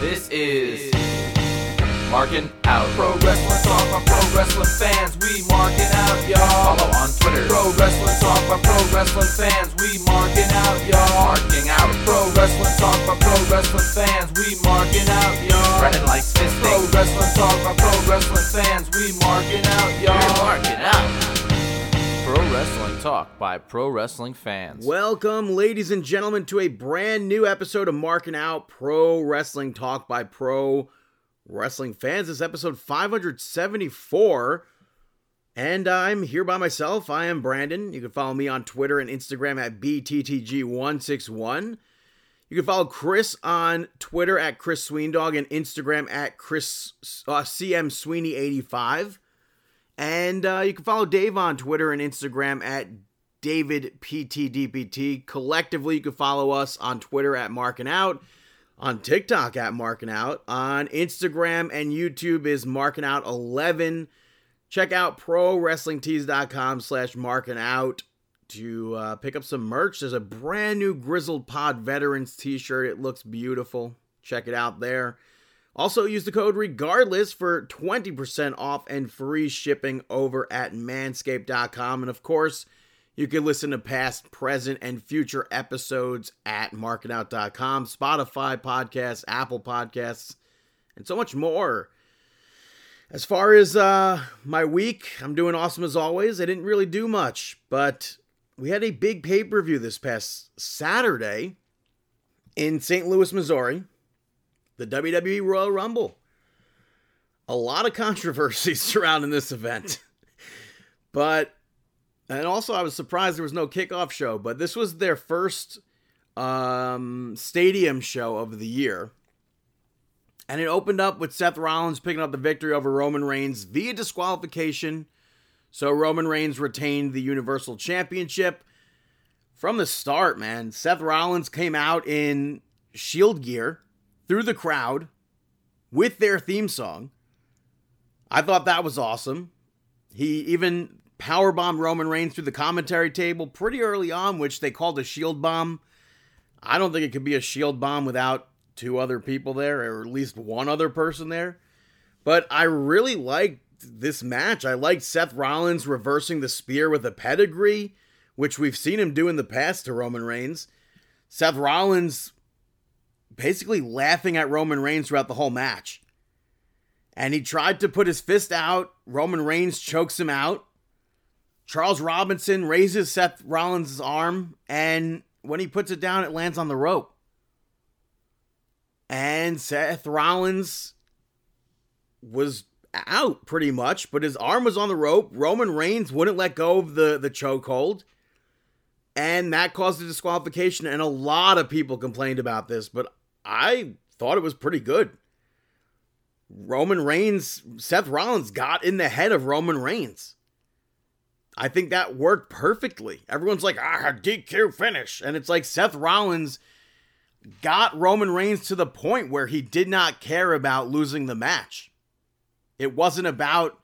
This is Marking Out. Pro Wrestling Talk by Pro Wrestling fans. We marking out, y'all. Follow on Twitter. Pro Wrestling Talk by Pro Wrestling fans. We marking out, y'all. Marking out. Pro Wrestling Talk by Pro Wrestling fans. We marking out, y'all. Brennan likes fisting. Pro Wrestling Talk by Pro Wrestling fans. We marking out, y'all. We're marking out. Pro Wrestling Talk by Pro Wrestling fans. Welcome, ladies and gentlemen, to a brand new episode of Marking Out Pro Wrestling Talk by Pro Wrestling fans. This is episode 574. And I'm here by myself. I am Brandon. You can follow me on Twitter and Instagram at BTTG161. You can follow Chris on Twitter at Chris Sweendog and Instagram at Chris uh, CM Sweeney 85. And uh, you can follow Dave on Twitter and Instagram at David PTDPT. Collectively, you can follow us on Twitter at Marking Out, on TikTok at Marking Out, on Instagram and YouTube is Marking Out 11. Check out ProWrestlingTees.com slash Marking Out to uh, pick up some merch. There's a brand new Grizzled Pod Veterans t-shirt. It looks beautiful. Check it out there. Also, use the code regardless for 20% off and free shipping over at manscaped.com. And of course, you can listen to past, present, and future episodes at marketout.com, Spotify podcasts, Apple podcasts, and so much more. As far as uh, my week, I'm doing awesome as always. I didn't really do much, but we had a big pay per view this past Saturday in St. Louis, Missouri the WWE Royal Rumble. A lot of controversy surrounding this event. but, and also I was surprised there was no kickoff show, but this was their first um, stadium show of the year. And it opened up with Seth Rollins picking up the victory over Roman Reigns via disqualification. So Roman Reigns retained the Universal Championship. From the start, man, Seth Rollins came out in Shield gear through the crowd with their theme song. I thought that was awesome. He even power powerbombed Roman Reigns through the commentary table pretty early on, which they called a shield bomb. I don't think it could be a shield bomb without two other people there, or at least one other person there. But I really liked this match. I liked Seth Rollins reversing the spear with a pedigree, which we've seen him do in the past to Roman Reigns. Seth Rollins basically laughing at Roman Reigns throughout the whole match. And he tried to put his fist out. Roman Reigns chokes him out. Charles Robinson raises Seth Rollins' arm, and when he puts it down, it lands on the rope. And Seth Rollins was out pretty much, but his arm was on the rope. Roman Reigns wouldn't let go of the, the chokehold. And that caused a disqualification. And a lot of people complained about this, but I thought it was pretty good. Roman Reigns, Seth Rollins got in the head of Roman Reigns. I think that worked perfectly. Everyone's like, ah, DQ finish. And it's like Seth Rollins got Roman Reigns to the point where he did not care about losing the match. It wasn't about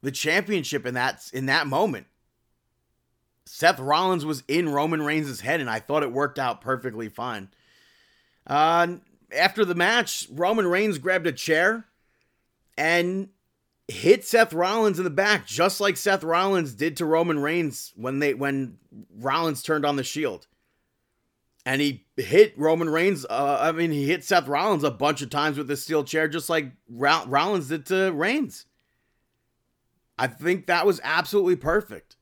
the championship in that in that moment. Seth Rollins was in Roman Reigns' head, and I thought it worked out perfectly fine. Uh, after the match, Roman Reigns grabbed a chair and hit Seth Rollins in the back, just like Seth Rollins did to Roman Reigns when they when Rollins turned on the Shield. And he hit Roman Reigns. Uh, I mean, he hit Seth Rollins a bunch of times with the steel chair, just like Rollins did to Reigns. I think that was absolutely perfect.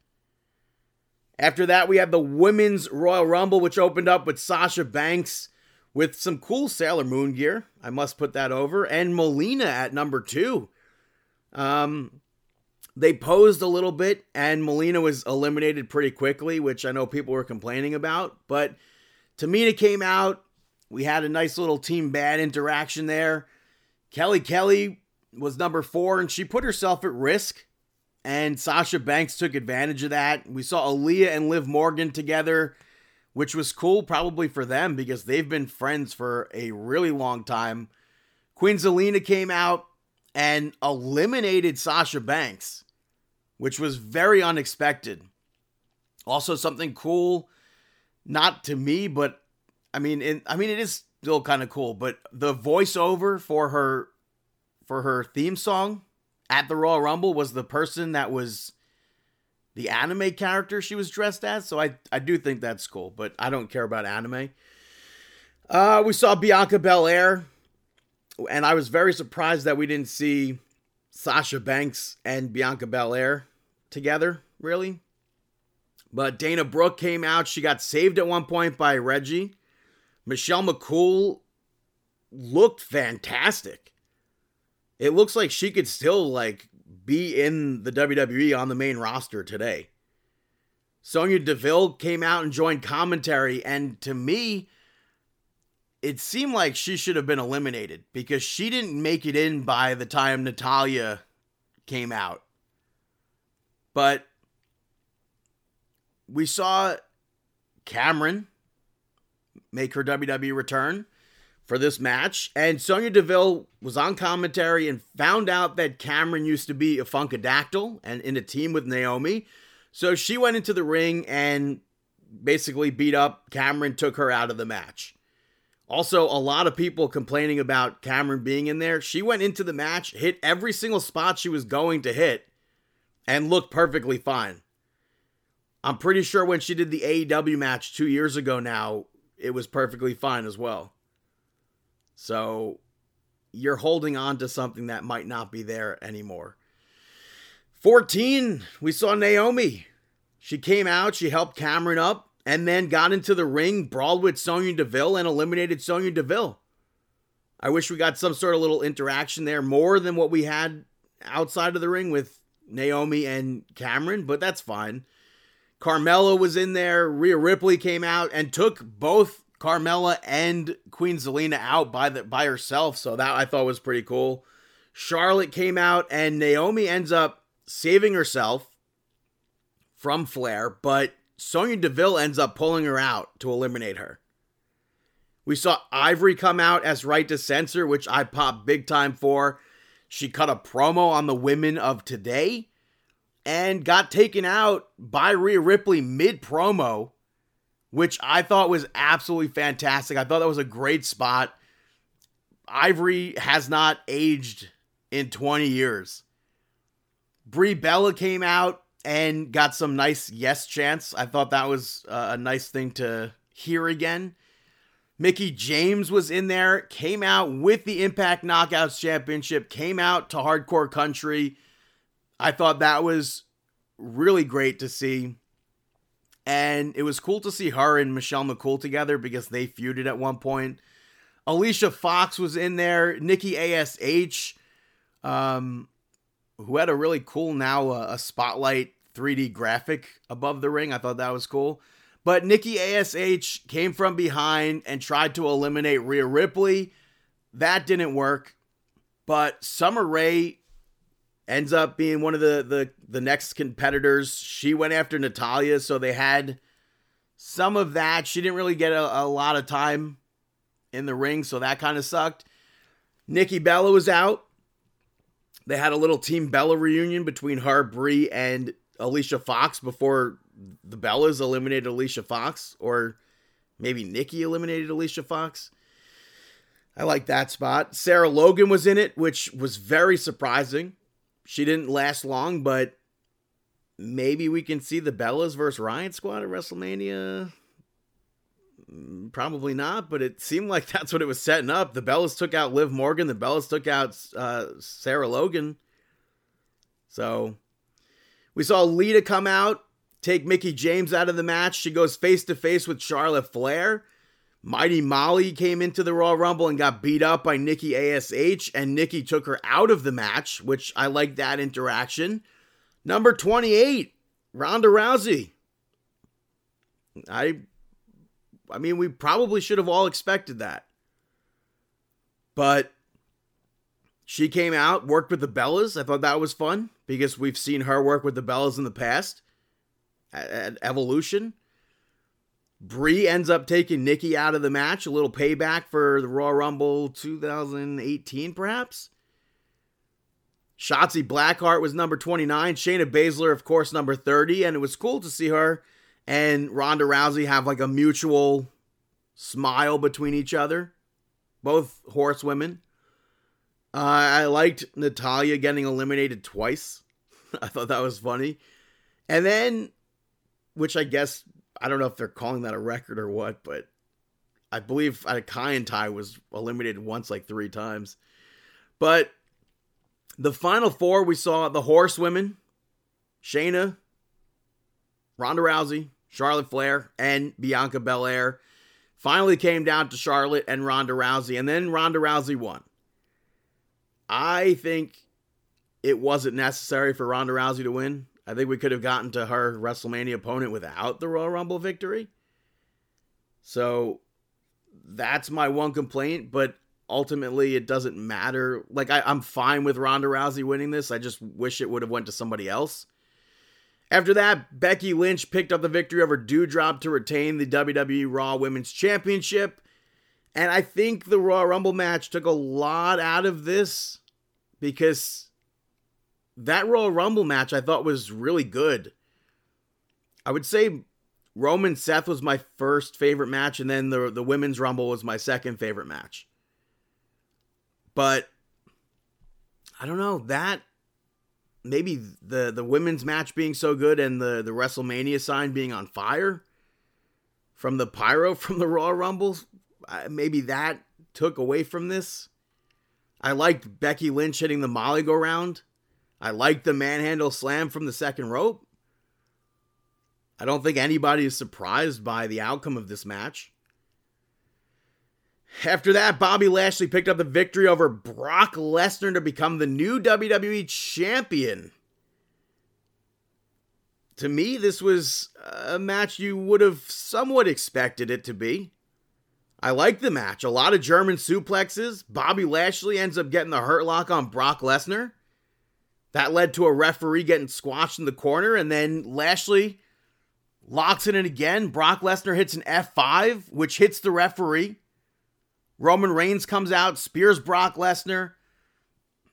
After that, we had the Women's Royal Rumble, which opened up with Sasha Banks with some cool Sailor Moon gear. I must put that over. And Melina at number two. Um, they posed a little bit, and Melina was eliminated pretty quickly, which I know people were complaining about. But Tamina came out. We had a nice little team bad interaction there. Kelly Kelly was number four, and she put herself at risk. And Sasha Banks took advantage of that. We saw Aliyah and Liv Morgan together which was cool probably for them because they've been friends for a really long time. Queen Zelina came out and eliminated Sasha Banks, which was very unexpected. Also, something cool, not to me, but I mean, in, I mean, it is still kind of cool. But the voiceover for her for her theme song at the Royal Rumble was the person that was the anime character she was dressed as. So I I do think that's cool, but I don't care about anime. Uh, we saw Bianca Belair, and I was very surprised that we didn't see Sasha Banks and Bianca Belair together, really. But Dana Brooke came out. She got saved at one point by Reggie. Michelle McCool looked fantastic. It looks like she could still like be in the WWE on the main roster today. Sonya Deville came out and joined commentary, and to me, it seemed like she should have been eliminated because she didn't make it in by the time Natalya came out. But we saw Cameron make her WWE return for this match, and Sonya Deville was on commentary and found out that Cameron used to be a Funkadactyl and in a team with Naomi. So she went into the ring and basically beat up Cameron, took her out of the match. Also, a lot of people complaining about Cameron being in there. She went into the match, hit every single spot she was going to hit, and looked perfectly fine. I'm pretty sure when she did the AEW match two years ago now, it was perfectly fine as well. So you're holding on to something that might not be there anymore. 14, we saw Naomi. She came out, she helped Cameron up, and then got into the ring, brawled with Sonya Deville, and eliminated Sonya Deville. I wish we got some sort of little interaction there, more than what we had outside of the ring with Naomi and Cameron, but that's fine. Carmella was in there. Rhea Ripley came out and took both Carmella and Queen Zelina out by the by herself. So that I thought was pretty cool. Charlotte came out and Naomi ends up saving herself from Flair, but Sonya Deville ends up pulling her out to eliminate her. We saw Ivory come out as right to censor, which I popped big time for. She cut a promo on the women of today and got taken out by Rhea Ripley mid promo, which I thought was absolutely fantastic. I thought that was a great spot. Ivory has not aged in 20 years. Brie Bella came out and got some nice yes chance. I thought that was a nice thing to hear again. Mickie James was in there, came out with the Impact Knockouts Championship, came out to Hardcore Country I thought that was really great to see. And it was cool to see her and Michelle McCool together because they feuded at one point. Alicia Fox was in there. Nikki ASH, um, who had a really cool now uh, a spotlight 3D graphic above the ring. I thought that was cool. But Nikki ASH came from behind and tried to eliminate Rhea Ripley. That didn't work. But Summer Rae ends up being one of the the the next competitors. She went after Natalya, so they had some of that. She didn't really get a, a lot of time in the ring, so that kind of sucked. Nikki Bella was out. They had a little Team Bella reunion between her, Brie, and Alicia Fox before the Bellas eliminated Alicia Fox, or maybe Nikki eliminated Alicia Fox. I like that spot. Sarah Logan was in it, which was very surprising. She didn't last long, but maybe we can see the Bellas versus Riot Squad at WrestleMania. Mm, probably not, but it seemed like that's what it was setting up. The Bellas took out Liv Morgan. The Bellas took out uh, Sarah Logan. So we saw Lita come out, take Mickie James out of the match. She goes face to face with Charlotte Flair. Mighty Molly came into the Raw Rumble and got beat up by Nikki ASH, and Nikki took her out of the match, which I like that interaction. Number 28, Ronda Rousey. I I mean, we probably should have all expected that. But she came out, worked with the Bellas. I thought that was fun because we've seen her work with the Bellas in the past at, at Evolution. Brie ends up taking Nikki out of the match, a little payback for the Raw Rumble 2018, perhaps. Shotzi Blackheart was number 29. Shayna Baszler, of course, number 30. And it was cool to see her and Ronda Rousey have like a mutual smile between each other. both horsewomen. Uh, I liked Natalya getting eliminated twice. I thought that was funny. And then, which I guess, I don't know if they're calling that a record or what, but I believe uh, Kaientai was eliminated once, like three times. But the final four, we saw the horsewomen, Shayna, Ronda Rousey, Charlotte Flair, and Bianca Belair. Finally came down to Charlotte and Ronda Rousey, and then Ronda Rousey won. I think it wasn't necessary for Ronda Rousey to win. I think we could have gotten to her WrestleMania opponent without the Royal Rumble victory. So that's my one complaint, but ultimately it doesn't matter. Like I, am fine with Ronda Rousey winning this. I just wish it would have went to somebody else. After that, Becky Lynch picked up the victory over Doudrop to retain the WWE Raw Women's Championship. And I think the Royal Rumble match took a lot out of this because that Royal Rumble match I thought was really good. I would say Roman Seth was my first favorite match, and then the the women's Rumble was my second favorite match. But I don't know that maybe the the women's match being so good and the the WrestleMania sign being on fire from the pyro from the Raw Rumble, maybe that took away from this. I liked Becky Lynch hitting the Molly go round. I like the manhandle slam from the second rope. I don't think anybody is surprised by the outcome of this match. After that, Bobby Lashley picked up the victory over Brock Lesnar to become the new WWE champion. To me, this was a match you would have somewhat expected it to be. I like the match. A lot of German suplexes. Bobby Lashley ends up getting the hurt lock on Brock Lesnar. That led to a referee getting squashed in the corner, and then Lashley locks it in again. Brock Lesnar hits an F5, which hits the referee. Roman Reigns comes out, spears Brock Lesnar,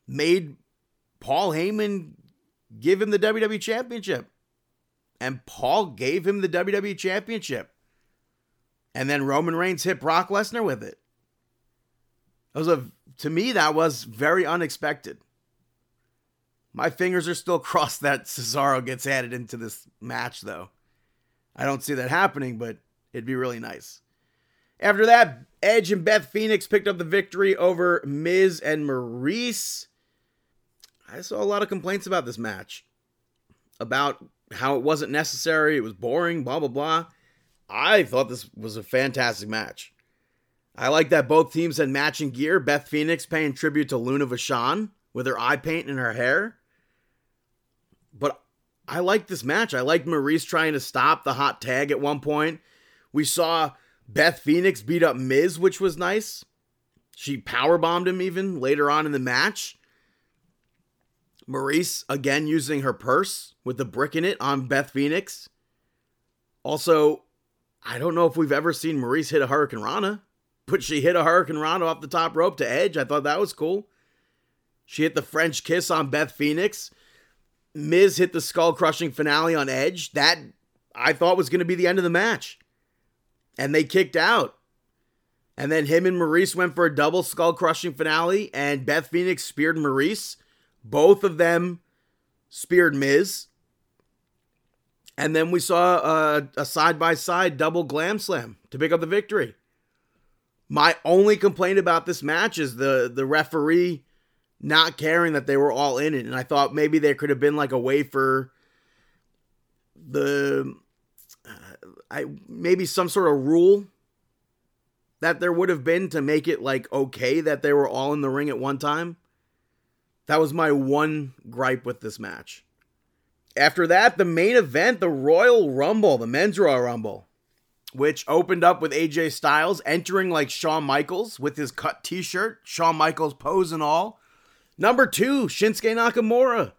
made Paul Heyman give him the WWE Championship. And Paul gave him the WWE Championship. And then Roman Reigns hit Brock Lesnar with it. That was a to me that was very unexpected. My fingers are still crossed that Cesaro gets added into this match though. I don't see that happening, but it'd be really nice. After that, Edge and Beth Phoenix picked up the victory over Miz and Maryse. I saw a lot of complaints about this match. About how it wasn't necessary, it was boring, blah blah blah. I thought this was a fantastic match. I like that both teams had matching gear. Beth Phoenix paying tribute to Luna Vachon with her eye paint in her hair. But I like this match. I like Maryse trying to stop the hot tag at one point. We saw Beth Phoenix beat up Miz, which was nice. She power bombed him even later on in the match. Maryse again using her purse with the brick in it on Beth Phoenix. Also, I don't know if we've ever seen Maryse hit a hurricanrana, but she hit a hurricanrana off the top rope to Edge. I thought that was cool. She hit the French kiss on Beth Phoenix. Miz hit the skull crushing finale on Edge. That I thought was going to be the end of the match. And they kicked out. And then him and Maryse went for a double skull crushing finale, and Beth Phoenix speared Maryse. Both of them speared Miz. And then we saw a side by side double glam slam to pick up the victory. My only complaint about this match is the the referee not caring that they were all in it, and I thought maybe there could have been like a way for the uh, I maybe some sort of rule that there would have been to make it like okay that they were all in the ring at one time. That was my one gripe with this match. After that, the main event, the Royal Rumble, the men's Royal Rumble, which opened up with AJ Styles entering like Shawn Michaels with his cut t shirt, Shawn Michaels pose and all. Number two, Shinsuke Nakamura.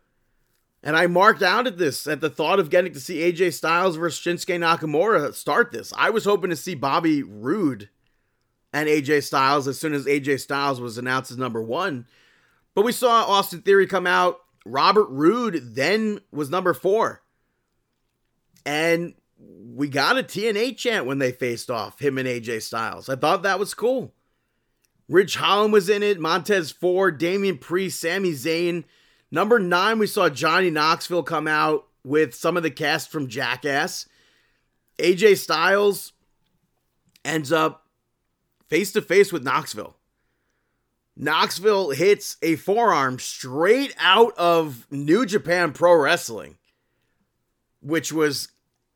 And I marked out at this at the thought of getting to see AJ Styles versus Shinsuke Nakamura start this. I was hoping to see Bobby Roode and AJ Styles as soon as AJ Styles was announced as number one. But we saw Austin Theory come out Robert Roode then was number four. And we got a TNA chant when they faced off, him and AJ Styles. I thought that was cool. Ridge Holland was in it, Montez Ford, Damian Priest, Sami Zayn. Number nine, we saw Johnny Knoxville come out with some of the cast from Jackass. AJ Styles ends up face to face with Knoxville. Knoxville hits a forearm straight out of New Japan Pro Wrestling, which was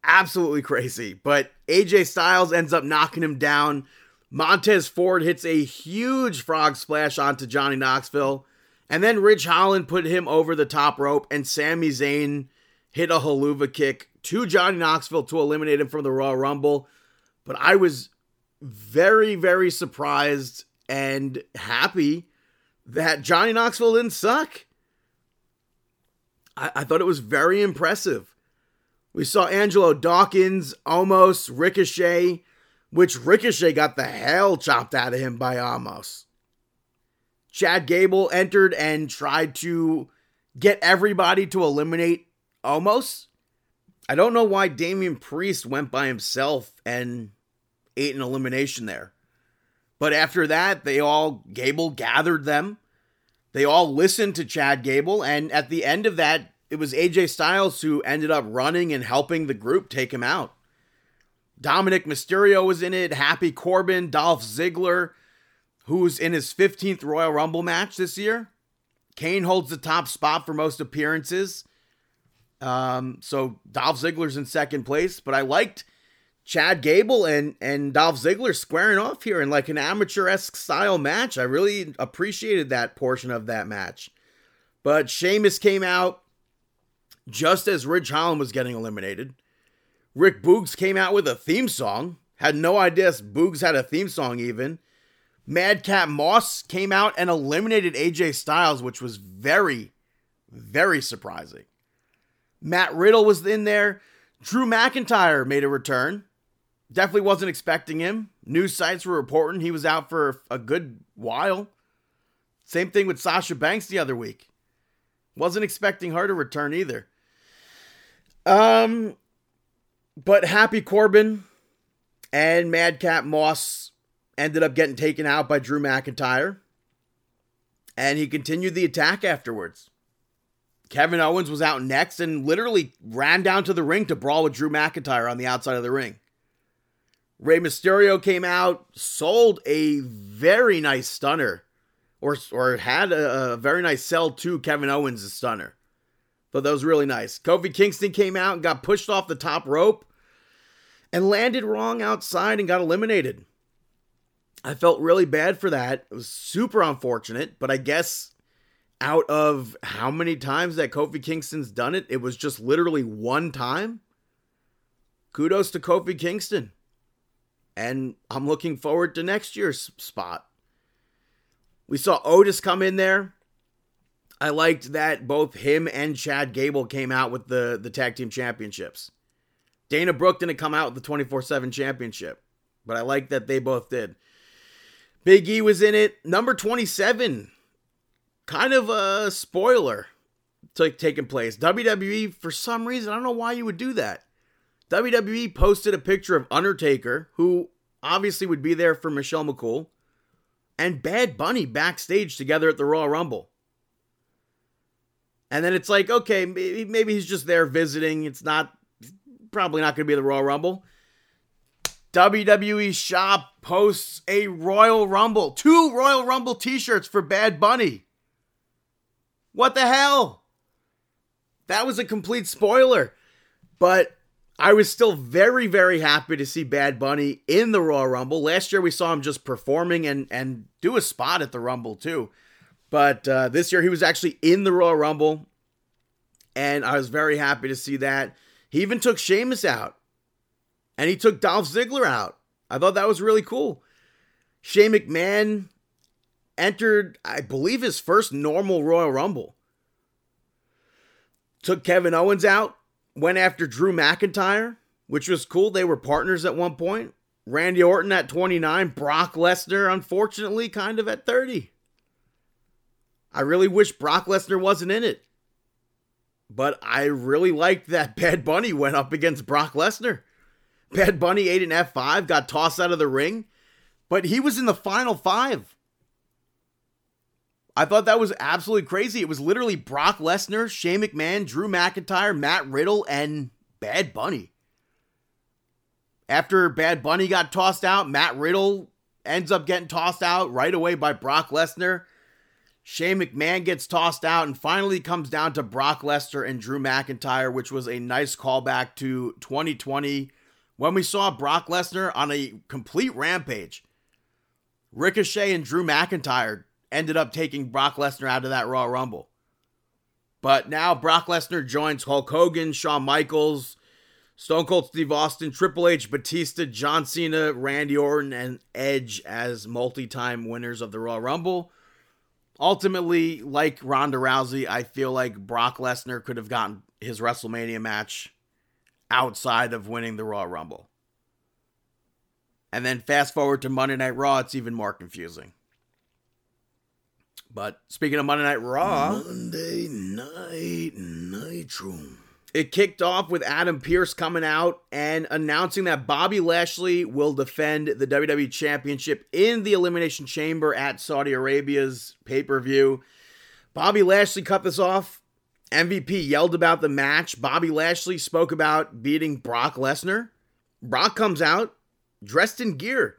absolutely crazy. But AJ Styles ends up knocking him down. Montez Ford hits a huge frog splash onto Johnny Knoxville. And then Ridge Holland put him over the top rope, and Sami Zayn hit a Helluva Kick to Johnny Knoxville to eliminate him from the Raw Rumble. But I was very, very surprised and happy that Johnny Knoxville didn't suck. I, I thought it was very impressive. We saw Angelo Dawkins, Omos Ricochet, which Ricochet got the hell chopped out of him by Omos. Chad Gable entered and tried to get everybody to eliminate Omos. I don't know why Damian Priest went by himself and ate an elimination there. But after that, they all, Gable gathered them. They all listened to Chad Gable. And at the end of that, it was AJ Styles who ended up running and helping the group take him out. Dominik Mysterio was in it, Happy Corbin, Dolph Ziggler, who's in his 15th Royal Rumble match this year. Kane holds the top spot for most appearances. Um, so Dolph Ziggler's in second place, but I liked Chad Gable and and Dolph Ziggler squaring off here in like an amateur-esque style match. I really appreciated that portion of that match. But Sheamus came out just as Ridge Holland was getting eliminated. Rick Boogs came out with a theme song. Had no idea Boogs had a theme song even. Madcap Moss came out and eliminated AJ Styles, which was very, very surprising. Matt Riddle was in there. Drew McIntyre made a return. Definitely wasn't expecting him. News sites were reporting he was out for a good while. Same thing with Sasha Banks the other week. Wasn't expecting her to return either. Um, but Happy Corbin and Madcap Moss ended up getting taken out by Drew McIntyre. And he continued the attack afterwards. Kevin Owens was out next and literally ran down to the ring to brawl with Drew McIntyre on the outside of the ring. Rey Mysterio came out, sold a very nice stunner, or or had a, a very nice sell to Kevin Owens' stunner. But that was really nice. Kofi Kingston came out and got pushed off the top rope and landed wrong outside and got eliminated. I felt really bad for that. It was super unfortunate, but I guess out of how many times that Kofi Kingston's done it, it was just literally one time. Kudos to Kofi Kingston. And I'm looking forward to next year's spot. We saw Otis come in there. I liked that both him and Chad Gable came out with the, the tag team championships. Dana Brooke didn't come out with the 24 7 championship, but I like that they both did. Big E was in it. Number 27, kind of a spoiler t- taking place. WWE, for some reason, I don't know why you would do that. WWE posted a picture of Undertaker, who obviously would be there for Michelle McCool, and Bad Bunny backstage together at the Raw Rumble. And then it's like, okay, maybe, maybe he's just there visiting. It's not, probably not going to be the Royal Rumble. WWE Shop posts a Royal Rumble, two Royal Rumble t shirts for Bad Bunny. What the hell? That was a complete spoiler. But I was still very, very happy to see Bad Bunny in the Royal Rumble. Last year we saw him just performing and and do a spot at the Rumble too. But uh, this year he was actually in the Royal Rumble, and I was very happy to see that. He even took Sheamus out, and he took Dolph Ziggler out. I thought that was really cool. Shane McMahon entered, I believe, his first normal Royal Rumble. Took Kevin Owens out, went after Drew McIntyre, which was cool. They were partners at one point. Randy Orton at 29, Brock Lesnar, unfortunately, kind of at 30. I really wish Brock Lesnar wasn't in it. But I really liked that Bad Bunny went up against Brock Lesnar. Bad Bunny ate an F5, got tossed out of the ring, but he was in the final five. I thought that was absolutely crazy. It was literally Brock Lesnar, Shane McMahon, Drew McIntyre, Matt Riddle, and Bad Bunny. After Bad Bunny got tossed out, Matt Riddle ends up getting tossed out right away by Brock Lesnar. Shane McMahon gets tossed out and finally comes down to Brock Lesnar and Drew McIntyre, which was a nice callback to 2020 when we saw Brock Lesnar on a complete rampage. Ricochet and Drew McIntyre ended up taking Brock Lesnar out of that Raw Rumble. But now Brock Lesnar joins Hulk Hogan, Shawn Michaels, Stone Cold Steve Austin, Triple H, Batista, John Cena, Randy Orton, and Edge as multi time winners of the Raw Rumble. Ultimately, like Ronda Rousey, I feel like Brock Lesnar could have gotten his WrestleMania match outside of winning the Raw Rumble. And then fast forward to Monday Night Raw, it's even more confusing. But speaking of Monday Night Raw, Monday Night Nitro. It kicked off with Adam Pearce coming out and announcing that Bobby Lashley will defend the WWE Championship in the Elimination Chamber at Saudi Arabia's pay per view. Bobby Lashley cut this off. MVP yelled about the match. Bobby Lashley spoke about beating Brock Lesnar. Brock comes out dressed in gear.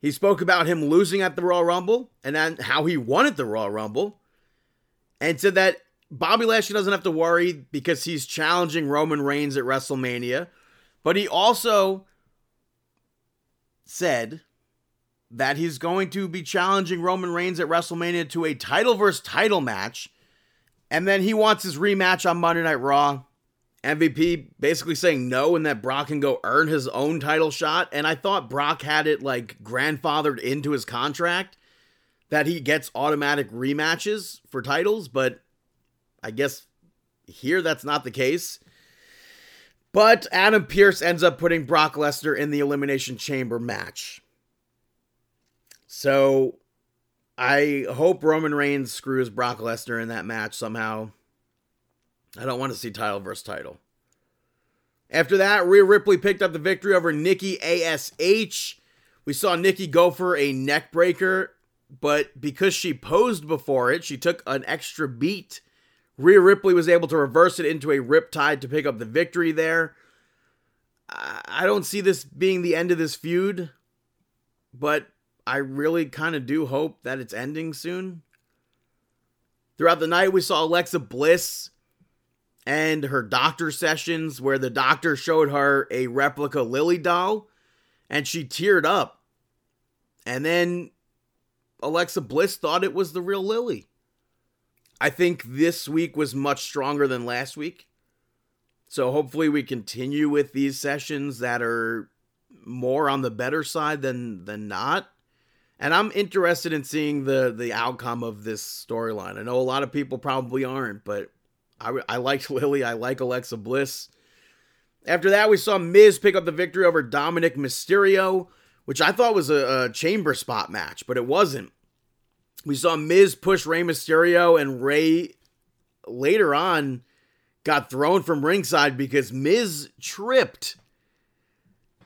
He spoke about him losing at the Royal Rumble and then how he won at the Royal Rumble and said that Bobby Lashley doesn't have to worry because he's challenging Roman Reigns at WrestleMania. But he also said that he's going to be challenging Roman Reigns at WrestleMania to a title versus title match. And then he wants his rematch on Monday Night Raw. MVP basically saying no and that Brock can go earn his own title shot. And I thought Brock had it like grandfathered into his contract that he gets automatic rematches for titles, but I guess here that's not the case. But Adam Pearce ends up putting Brock Lesnar in the Elimination Chamber match. So I hope Roman Reigns screws Brock Lesnar in that match somehow. I don't want to see title versus title. After that, Rhea Ripley picked up the victory over Nikki ASH. We saw Nikki go for a neck breaker, but because she posed before it, she took an extra beat. Rhea Ripley was able to reverse it into a riptide to pick up the victory there. I don't see this being the end of this feud, but I really kind of do hope that it's ending soon. Throughout the night, we saw Alexa Bliss and her doctor sessions where the doctor showed her a replica Lily doll and she teared up. And then Alexa Bliss thought it was the real Lily. I think this week was much stronger than last week. So hopefully we continue with these sessions that are more on the better side than than not. And I'm interested in seeing the the outcome of this storyline. I know a lot of people probably aren't, but I, I liked Lily. I like Alexa Bliss. After that, we saw Miz pick up the victory over Dominik Mysterio, which I thought was a, a chamber spot match, but it wasn't. We saw Miz push Rey Mysterio, and Rey later on got thrown from ringside because Miz tripped.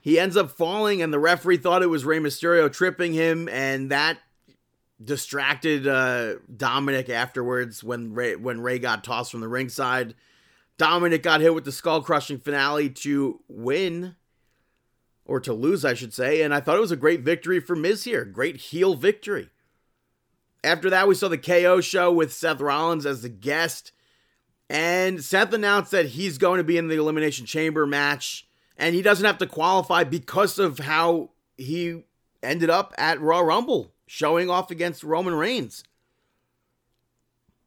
He ends up falling, and the referee thought it was Rey Mysterio tripping him, and that distracted uh, Dominik afterwards when Rey, when Rey got tossed from the ringside. Dominik got hit with the skull crushing finale to win, or to lose, I should say. And I thought it was a great victory for Miz here. Great heel victory. After that, we saw the KO show with Seth Rollins as the guest. And Seth announced that he's going to be in the Elimination Chamber match. And he doesn't have to qualify because of how he ended up at Raw Rumble, showing off against Roman Reigns.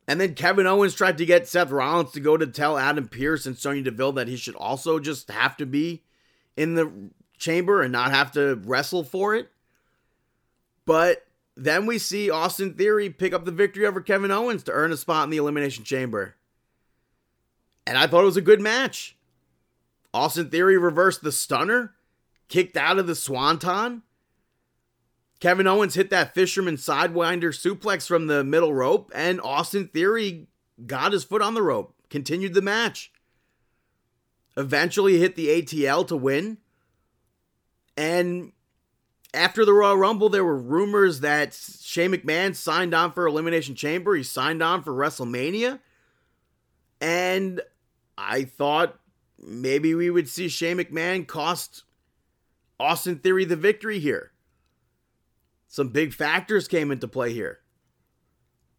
And then Kevin Owens tried to get Seth Rollins to go to tell Adam Pearce and Sonya Deville that he should also just have to be in the chamber and not have to wrestle for it. But then we see Austin Theory pick up the victory over Kevin Owens to earn a spot in the Elimination Chamber. And I thought it was a good match. Austin Theory reversed the stunner, kicked out of the swanton. Kevin Owens hit that fisherman sidewinder suplex from the middle rope, and Austin Theory got his foot on the rope, continued the match. Eventually hit the ATL to win. And after the Royal Rumble, there were rumors that Shane McMahon signed on for Elimination Chamber. He signed on for WrestleMania. And I thought maybe we would see Shane McMahon cost Austin Theory the victory here. Some big factors came into play here.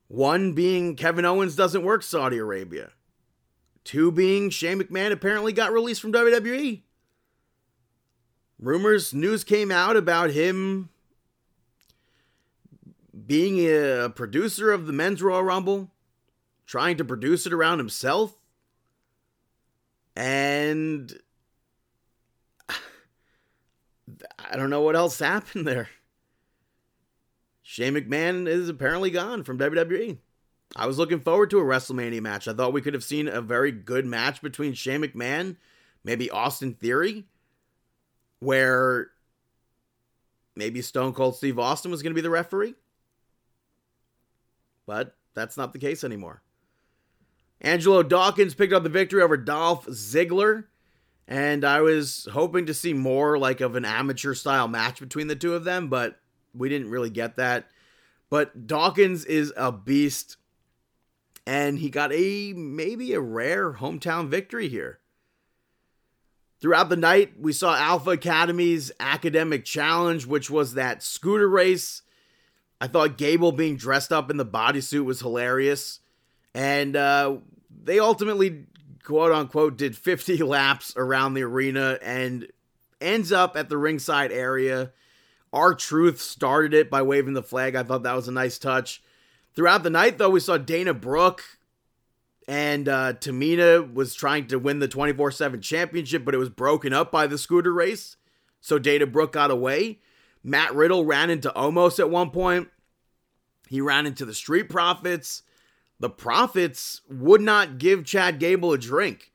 One being Kevin Owens doesn't work Saudi Arabia. Two being Shane McMahon apparently got released from WWE. Rumors, news came out about him being a producer of the Men's Royal Rumble, trying to produce it around himself. And I don't know what else happened there. Shane McMahon is apparently gone from WWE. I was looking forward to a WrestleMania match. I thought we could have seen a very good match between Shane McMahon, maybe Austin Theory, where maybe Stone Cold Steve Austin was going to be the referee. But that's not the case anymore. Angelo Dawkins picked up the victory over Dolph Ziggler. And I was hoping to see more like of an amateur style match between the two of them, but we didn't really get that. But Dawkins is a beast. And he got a maybe a rare hometown victory here. Throughout the night, we saw Alpha Academy's academic challenge, which was that scooter race. I thought Gable being dressed up in the bodysuit was hilarious. And uh, they ultimately, quote unquote, did 50 laps around the arena and ends up at the ringside area. R-Truth started it by waving the flag. I thought that was a nice touch. Throughout the night, though, we saw Dana Brooke and uh, Tamina was trying to win the 24 7 championship, but it was broken up by the scooter race. So Dana Brooke got away. Matt Riddle ran into Omos at one point. He ran into the Street Profits. The Profits would not give Chad Gable a drink.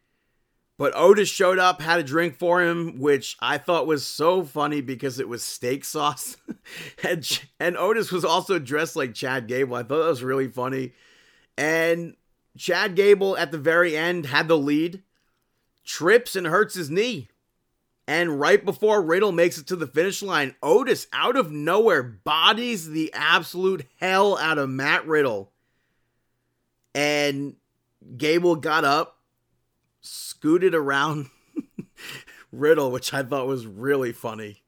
But Otis showed up, had a drink for him, which I thought was so funny because it was steak sauce. and, and Otis was also dressed like Chad Gable. I thought that was really funny. And Chad Gable at the very end had the lead, trips and hurts his knee. And right before Riddle makes it to the finish line, Otis out of nowhere bodies the absolute hell out of Matt Riddle. And Gable got up, scooted around Riddle, which I thought was really funny,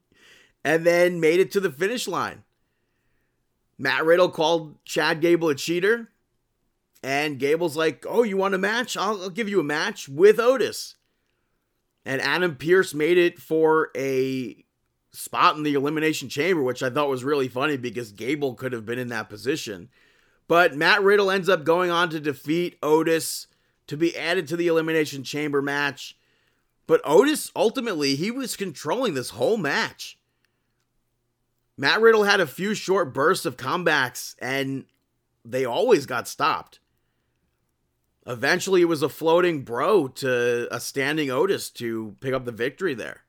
and then made it to the finish line. Matt Riddle called Chad Gable a cheater. And Gable's like, Oh, you want a match? I'll, I'll give you a match with Otis. And Adam Pearce made it for a spot in the Elimination Chamber, which I thought was really funny because Gable could have been in that position. But Matt Riddle ends up going on to defeat Otis to be added to the Elimination Chamber match. But Otis, ultimately, he was controlling this whole match. Matt Riddle had a few short bursts of comebacks, and they always got stopped. Eventually, it was a floating bro to a standing Otis to pick up the victory there.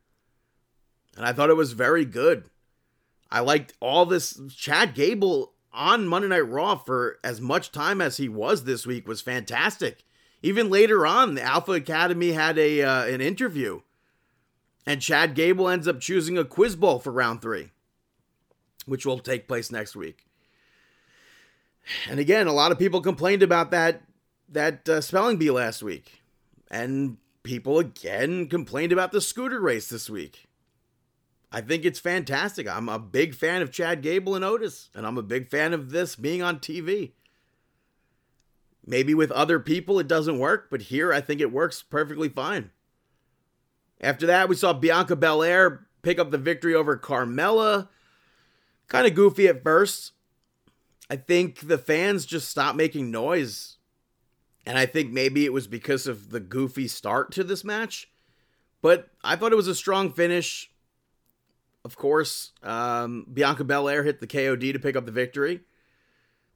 And I thought it was very good. I liked all this. Chad Gable on Monday Night Raw for as much time as he was this week was fantastic. Even later on, the Alpha Academy had a uh, an interview, and Chad Gable ends up choosing a quiz bowl for round three, which will take place next week. And again, a lot of people complained about that that uh, spelling bee last week, and people again complained about the scooter race this week. I think it's fantastic. I'm a big fan of Chad Gable and Otis, and I'm a big fan of this being on TV. Maybe with other people it doesn't work, but here I think it works perfectly fine. After that, we saw Bianca Belair pick up the victory over Carmella. Kind of goofy at first. I think the fans just stopped making noise and I think maybe it was because of the goofy start to this match. But I thought it was a strong finish. Of course, um, Bianca Belair hit the KOD to pick up the victory.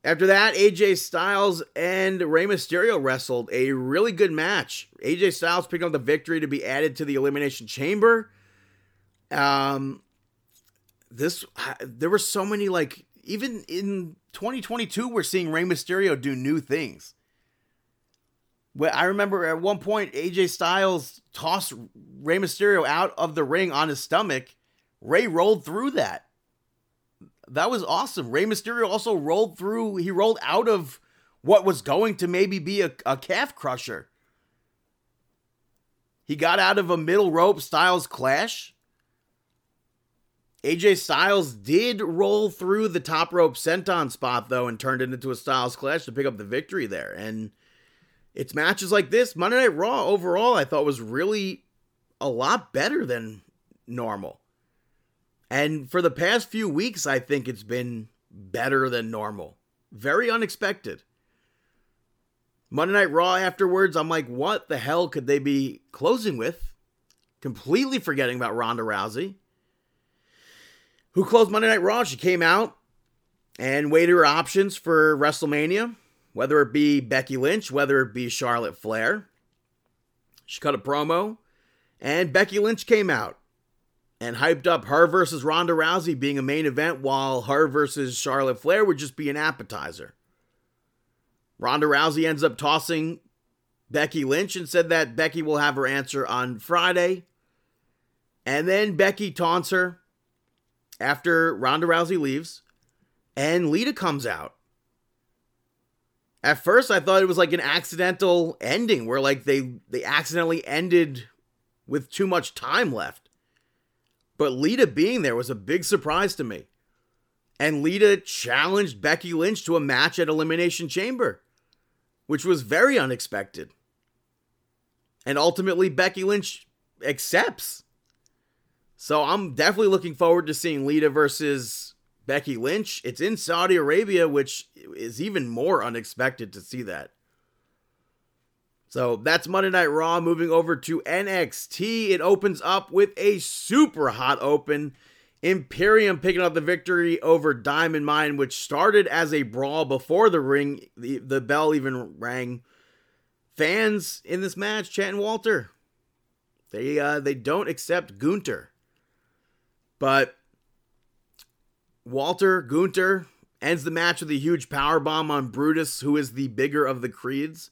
After that, AJ Styles and Rey Mysterio wrestled a really good match. AJ Styles picked up the victory to be added to the Elimination Chamber. Um, this there were so many like even in 2022 we're seeing Rey Mysterio do new things. I remember at one point AJ Styles tossed Rey Mysterio out of the ring on his stomach. Rey rolled through that. that was awesome. Rey Mysterio also rolled through, he rolled out of what was going to maybe be a, a calf crusher. He got out of a middle rope Styles clash. AJ Styles did roll through the top rope senton spot though and turned it into a Styles clash to pick up the victory there. And it's matches like this, Monday Night Raw overall I thought was really a lot better than normal. And for the past few weeks I think it's been better than normal. Very unexpected. Monday Night Raw afterwards, I'm like, what the hell could they be closing with? Completely forgetting about Ronda Rousey who closed Monday Night Raw. She came out and weighed her options for WrestleMania, whether it be Becky Lynch, whether it be Charlotte Flair. She cut a promo, and Becky Lynch came out and hyped up her versus Ronda Rousey being a main event, while her versus Charlotte Flair would just be an appetizer. Ronda Rousey ends up tossing Becky Lynch and said that Becky will have her answer on Friday. And then Becky taunts her after Ronda Rousey leaves and Lita comes out. At first I thought it was like an accidental ending where like they they accidentally ended with too much time left. But Lita being there was a big surprise to me. And Lita challenged Becky Lynch to a match at Elimination Chamber, which was very unexpected. And ultimately Becky Lynch accepts. So I'm definitely looking forward to seeing Lita versus Becky Lynch. It's in Saudi Arabia, which is even more unexpected to see that. So that's Monday Night Raw. Moving over to NXT, it opens up with a super hot open. Imperium picking up the victory over Diamond Mine, which started as a brawl before the ring, the, the bell even rang. Fans in this match chanting Walter. They uh, they don't accept Gunther, But Walter Gunther ends the match with a huge power bomb on Brutus, who is the bigger of the Creeds.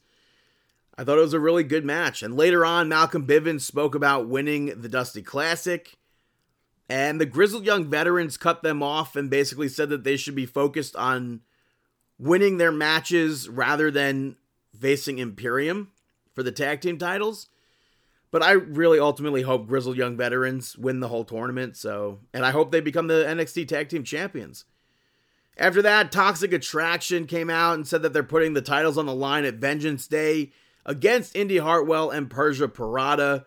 I thought it was a really good match. And later on, Malcolm Bivens spoke about winning the Dusty Classic. And the Grizzled Young Veterans cut them off and basically said that they should be focused on winning their matches rather than facing Imperium for the tag team titles. But I really ultimately hope Grizzled Young Veterans win the whole tournament. So, and I hope they become the NXT Tag Team Champions. After that, Toxic Attraction came out and said that they're putting the titles on the line at Vengeance Day against Indy Hartwell and Persia Pirotta.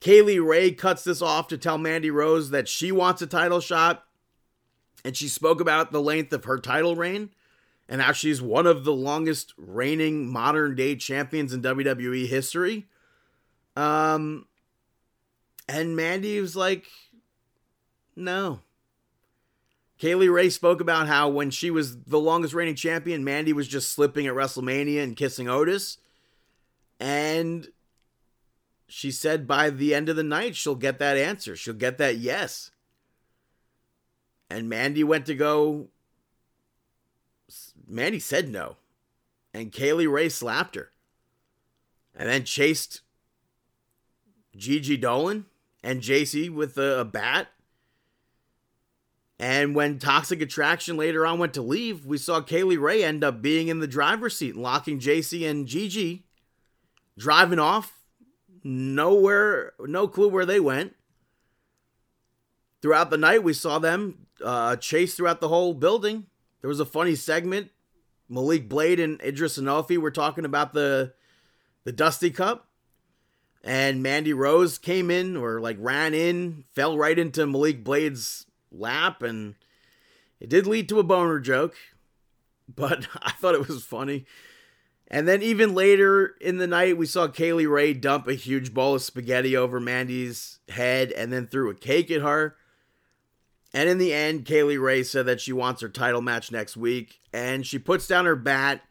Kaylee Ray cuts this off to tell Mandy Rose that she wants a title shot. And she spoke about the length of her title reign and how she's one of the longest reigning modern day champions in WWE history. Um, and Mandy was like, no. Kay Lee Ray spoke about how when she was the longest reigning champion, Mandy was just slipping at WrestleMania and kissing Otis. And she said by the end of the night, she'll get that answer. She'll get that yes. And Mandy went to go. Mandy said no. And Kay Lee Ray slapped her. And then chased Gigi Dolan and Jacy with a, a bat. And when Toxic Attraction later on went to leave, we saw Kay Lee Ray end up being in the driver's seat, locking Jacy and Gigi, driving off. Nowhere, no clue where they went. Throughout the night, we saw them uh, chase throughout the whole building. There was a funny segment. Malik Blade and Edris Enofe were talking about the the Dusty Cup and Mandy Rose came in or like ran in, fell right into Malik Blade's lap, and it did lead to a boner joke, but I thought it was funny. And then even later in the night, we saw Kay Lee Ray dump a huge bowl of spaghetti over Mandy's head and then threw a cake at her. And in the end, Kay Lee Ray said that she wants her title match next week, and she puts down her bat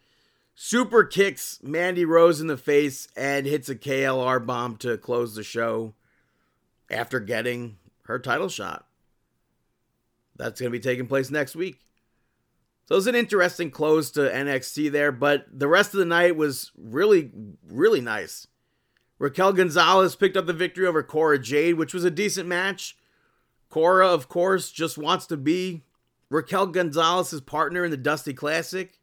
super kicks Mandy Rose in the face and hits a KLR bomb to close the show after getting her title shot. That's going to be taking place next week. So it was an interesting close to NXT there, but the rest of the night was really, really nice. Raquel Gonzalez picked up the victory over Cora Jade, which was a decent match. Cora, of course, just wants to be Raquel Gonzalez's partner in the Dusty Classic.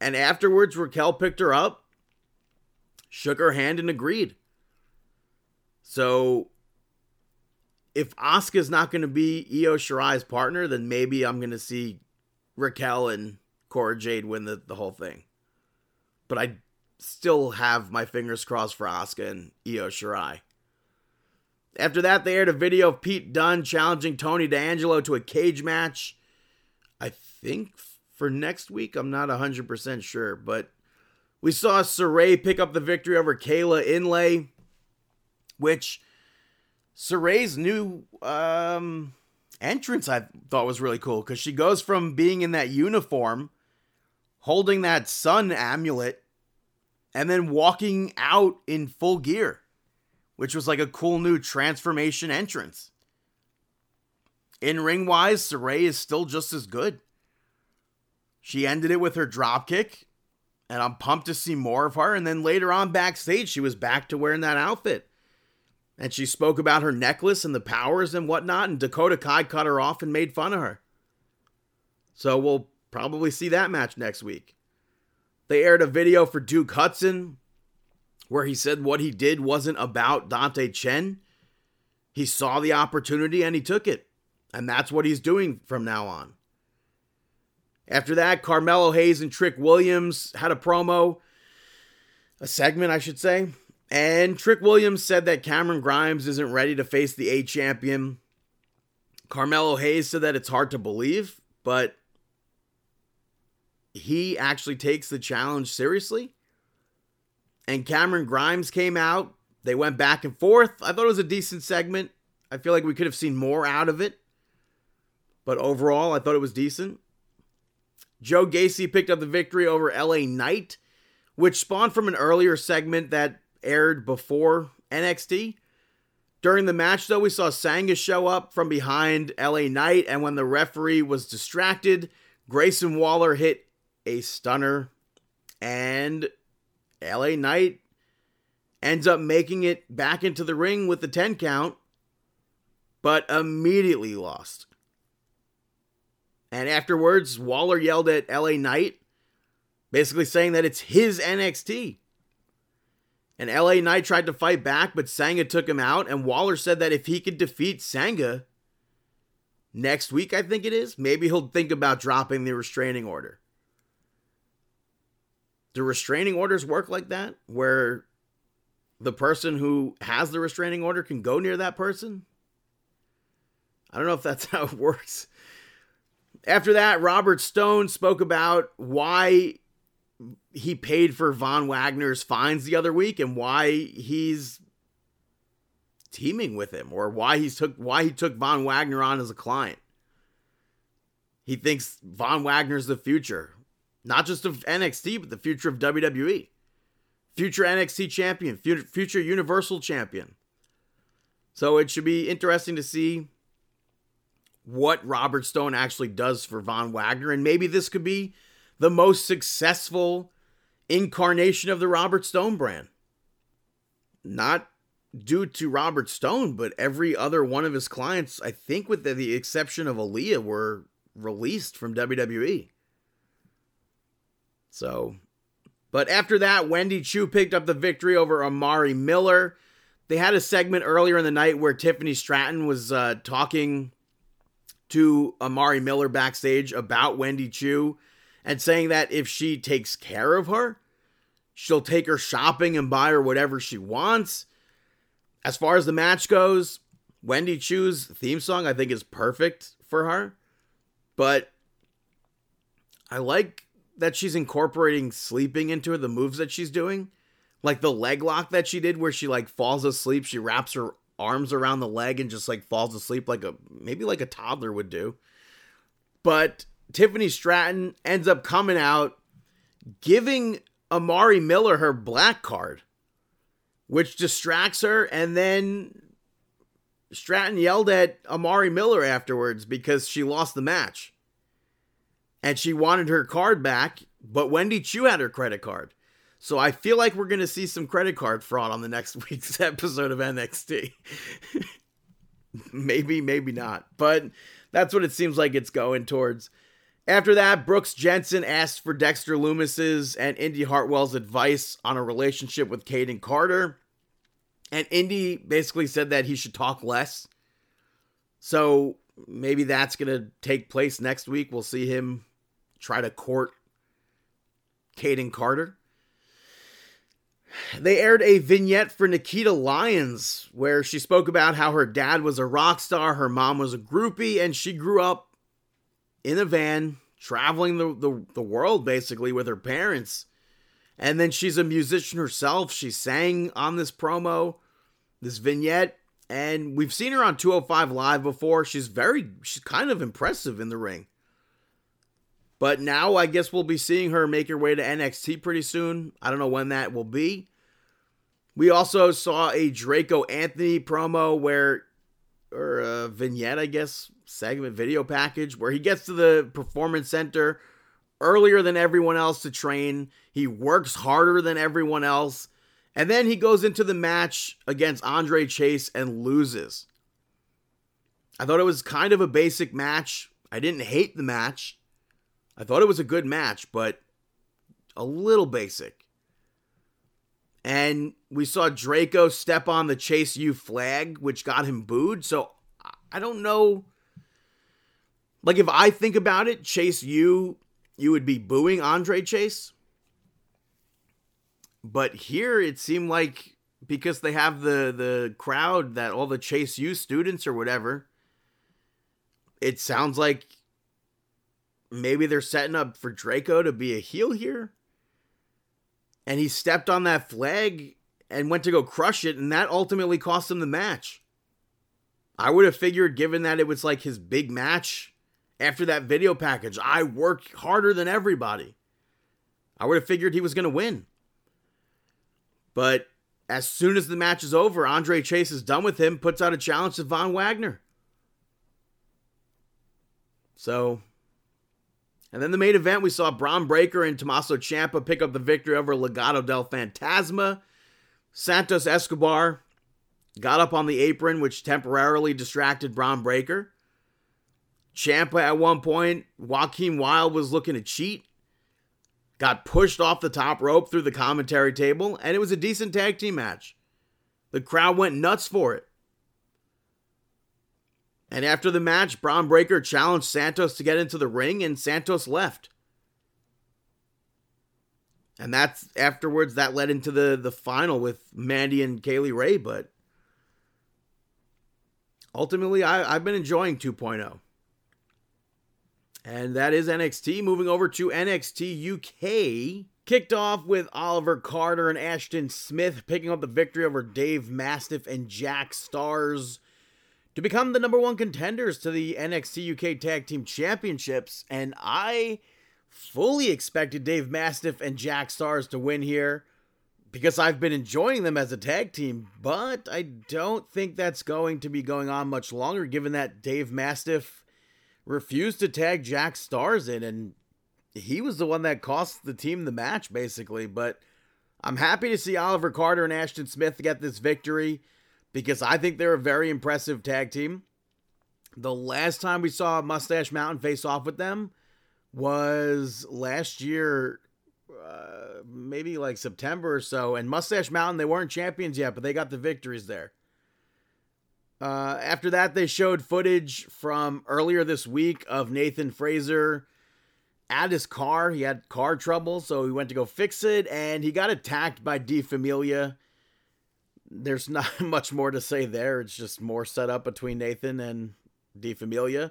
And afterwards, Raquel picked her up, shook her hand, and agreed. So, if Asuka's not going to be Io Shirai's partner, then maybe I'm going to see Raquel and Cora Jade win the, the whole thing. But I still have my fingers crossed for Asuka and Io Shirai. After that, they aired a video of Pete Dunne challenging Tony D'Angelo to a cage match. I think for next week. I'm not 100% sure, but we saw Sarray pick up the victory over Kayla Inlay, which Sarray's new um, entrance I thought was really cool because she goes from being in that uniform, holding that sun amulet, and then walking out in full gear which was like a cool new transformation entrance. In ring wise, Sarray is still just as good. She ended it with her dropkick, and I'm pumped to see more of her. And then later on backstage, she was back to wearing that outfit. And she spoke about her necklace and the powers and whatnot, and Dakota Kai cut her off and made fun of her. So we'll probably see that match next week. They aired a video for Duke Hudson where he said what he did wasn't about Dante Chen. He saw the opportunity and he took it. And that's what he's doing from now on. After that, Carmelo Hayes and Trick Williams had a promo, a segment, I should say. And Trick Williams said that Cameron Grimes isn't ready to face the A champion. Carmelo Hayes said that it's hard to believe, but he actually takes the challenge seriously and Cameron Grimes came out. They went back and forth. I thought it was a decent segment. I feel like we could have seen more out of it. But overall, I thought it was decent. Joe Gacy picked up the victory over LA Knight, which spawned from an earlier segment that aired before NXT. During the match, though, we saw Sanga show up from behind LA Knight, and when the referee was distracted, Grayson Waller hit a stunner, and LA Knight ends up making it back into the ring with the 10 count, but immediately lost. And afterwards, Waller yelled at LA Knight, basically saying that it's his NXT. And LA Knight tried to fight back, but Sanga took him out. And Waller said that if he could defeat Sanga next week, I think it is, maybe he'll think about dropping the restraining order. Do restraining orders work like that? Where the person who has the restraining order can go near that person? I don't know if that's how it works. After that, Robert Stone spoke about why he paid for Von Wagner's fines the other week and why he's teaming with him or why he took why he took Von Wagner on as a client. He thinks Von Wagner's the future not just of NXT, but the future of WWE. Future NXT champion, future Universal champion. So it should be interesting to see what Robert Stone actually does for Von Wagner. And maybe this could be the most successful incarnation of the Robert Stone brand. Not due to Robert Stone, but every other one of his clients, I think with the, exception of Aliyah, were released from WWE. So, but after that, Wendy Choo picked up the victory over Amari Miller. They had a segment earlier in the night where Tiffany Stratton was uh, talking to Amari Miller backstage about Wendy Choo and saying that if she takes care of her, she'll take her shopping and buy her whatever she wants. As far as the match goes, Wendy Choo's theme song I think is perfect for her. But I like that she's incorporating sleeping into the moves that she's doing. Like the leg lock that she did where she like falls asleep, she wraps her arms around the leg and just like falls asleep like a maybe like a toddler would do. But Tiffany Stratton ends up coming out giving Amari Miller her black card, which distracts her and then Stratton yelled at Amari Miller afterwards because she lost the match and she wanted her card back, but Wendy Choo had her credit card. So I feel like we're going to see some credit card fraud on the next week's episode of NXT. maybe, maybe not. But That's what it seems like it's going towards. After that, Brooks Jensen asked for Dexter Lumis's and Indy Hartwell's advice on a relationship with Kayden Carter. And Indy basically said that he should talk less. So maybe that's going to take place next week. We'll see him try to court Kayden Carter. They aired a vignette for Nikita Lyons where she spoke about how her dad was a rock star, her mom was a groupie, and she grew up in a van traveling the, the, the world basically with her parents. And then she's a musician herself. She sang on this promo, this vignette, and we've seen her on 205 Live before. She's very, she's kind of impressive in the ring. But now I guess we'll be seeing her make her way to NXT pretty soon. I don't know when that will be. We also saw a Draco Anthony promo where, or a vignette, I guess, segment video package, where he gets to the performance center earlier than everyone else to train. He works harder than everyone else. And then he goes into the match against Andre Chase and loses. I thought it was kind of a basic match. I didn't hate the match. I thought it was a good match, but a little basic. And we saw Draco step on the Chase U flag, which got him booed. So I don't know. Like, if I think about it, Chase U, you would be booing Andre Chase. But here it seemed like because they have the the crowd that all the Chase U students or whatever, it sounds like maybe they're setting up for Draco to be a heel here. And he stepped on that flag and went to go crush it, and that ultimately cost him the match. I would have figured, given that it was like his big match after that video package, I work harder than everybody. I would have figured he was going to win. But as soon as the match is over, Andre Chase is done with him, puts out a challenge to Von Wagner. So and then the main event, we saw Bron Breakker and Tommaso Ciampa pick up the victory over Legado del Fantasma. Santos Escobar got up on the apron, which temporarily distracted Bron Breakker. Ciampa at one point, Joaquin Wilde was looking to cheat. Got pushed off the top rope through the commentary table, and it was a decent tag team match. The crowd went nuts for it. And after the match, Bron Breakker challenged Santos to get into the ring, and Santos left. And that's afterwards that led into the the final with Mandy and Kay Lee Ray, but ultimately I, I've been enjoying 2.0. And that is NXT. Moving over to NXT UK. Kicked off with Oliver Carter and Ashton Smith picking up the victory over Dave Mastiff and Jack Starz to become the number one contenders to the NXT UK Tag Team Championships. And I fully expected Dave Mastiff and Jack Starz to win here because I've been enjoying them as a tag team, but I don't think that's going to be going on much longer given that Dave Mastiff refused to tag Jack Starz in and he was the one that cost the team the match basically, but I'm happy to see Oliver Carter and Ashton Smith get this victory because I think they're a very impressive tag team. The last time we saw Mustache Mountain face off with them was last year, uh, maybe like September or so. And Mustache Mountain, they weren't champions yet, but they got the victories there. Uh, after that, they showed footage from earlier this week of Nathan Frazer at his car. He had car trouble, so he went to go fix it, and he got attacked by Die Familie there's not much more to say there. It's just more set up between Nathan and Die Familie.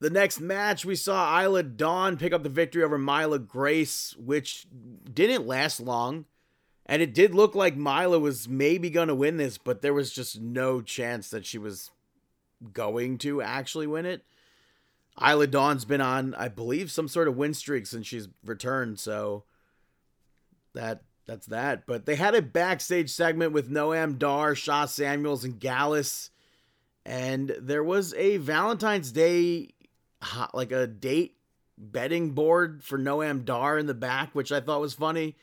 The next match, we saw Isla Dawn pick up the victory over Myla Grace, which didn't last long. And it did look like Myla was maybe going to win this, but there was just no chance that she was going to actually win it. Isla Dawn's been on, I believe, some sort of win streak since she's returned, so that that's that. But they had a backstage segment with Noam Dar, Sha Samuels, and Gallus. And there was a Valentine's Day, like a date betting board for Noam Dar in the back, which I thought was funny.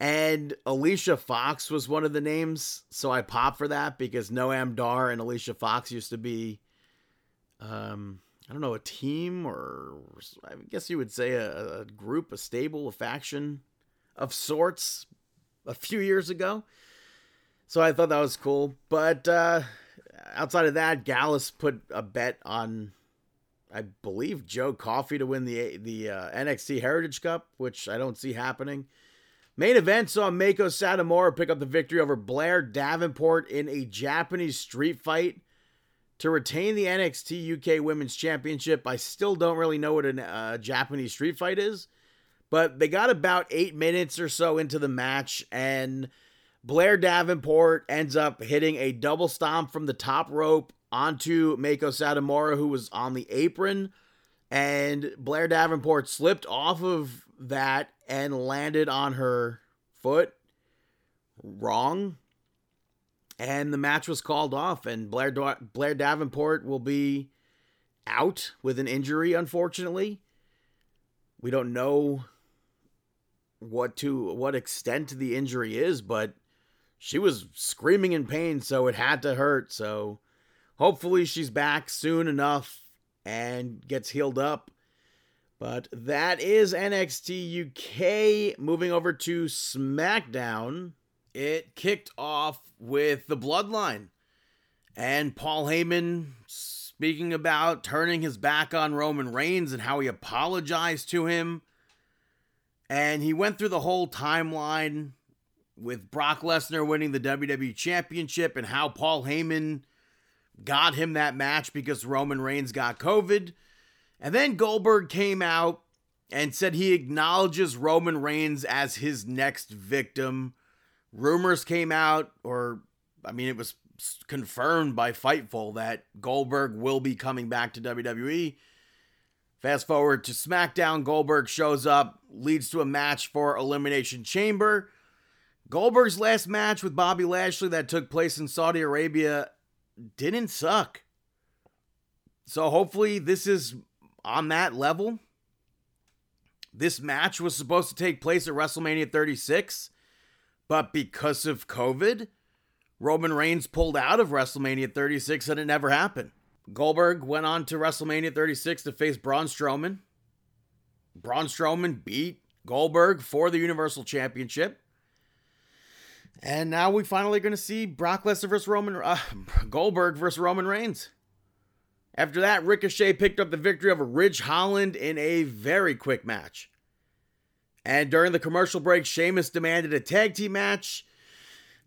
And Alicia Fox was one of the names. So I popped for that because Noam Dar and Alicia Fox used to be um, I don't know, a team or I guess you would say a, a group, a stable, a faction of sorts a few years ago. So I thought that was cool. But uh, outside of that, Gallus put a bet on, I believe, Joe Coffey to win the the uh, NXT Heritage Cup, which I don't see happening. Main event saw Meiko Satomura pick up the victory over Blair Davenport in a Japanese street fight to retain the NXT UK Women's Championship. I still don't really know what a uh, Japanese street fight is, but they got about eight minutes or so into the match, and Blair Davenport ends up hitting a double stomp from the top rope onto Meiko Satomura, who was on the apron. And Blair Davenport slipped off of that and landed on her foot wrong. And the match was called off, and Blair, Blair Davenport will be out with an injury, unfortunately. We don't know what to what extent the injury is, but she was screaming in pain, so it had to hurt. So hopefully she's back soon enough and gets healed up. But that is NXT UK. Moving over to SmackDown, it kicked off with the Bloodline and Paul Heyman speaking about turning his back on Roman Reigns and how he apologized to him. And he went through the whole timeline with Brock Lesnar winning the WWE Championship and how Paul Heyman got him that match because Roman Reigns got COVID. And then Goldberg came out and said he acknowledges Roman Reigns as his next victim. Rumors came out, or I mean, it was confirmed by Fightful that Goldberg will be coming back to WWE. Fast forward to SmackDown, Goldberg shows up, leads to a match for Elimination Chamber. Goldberg's last match with Bobby Lashley that took place in Saudi Arabia didn't suck. So hopefully this is on that level. This match was supposed to take place at WrestleMania 36, but because of COVID, Roman Reigns pulled out of WrestleMania 36 and it never happened. Goldberg went on to WrestleMania 36 to face Braun Strowman. Braun Strowman beat Goldberg for the Universal Championship. And now we finally going to see Brock Lesnar versus Roman uh, Goldberg versus Roman Reigns. After that, Ricochet picked up the victory over Ridge Holland in a very quick match. And during the commercial break, Sheamus demanded a tag team match,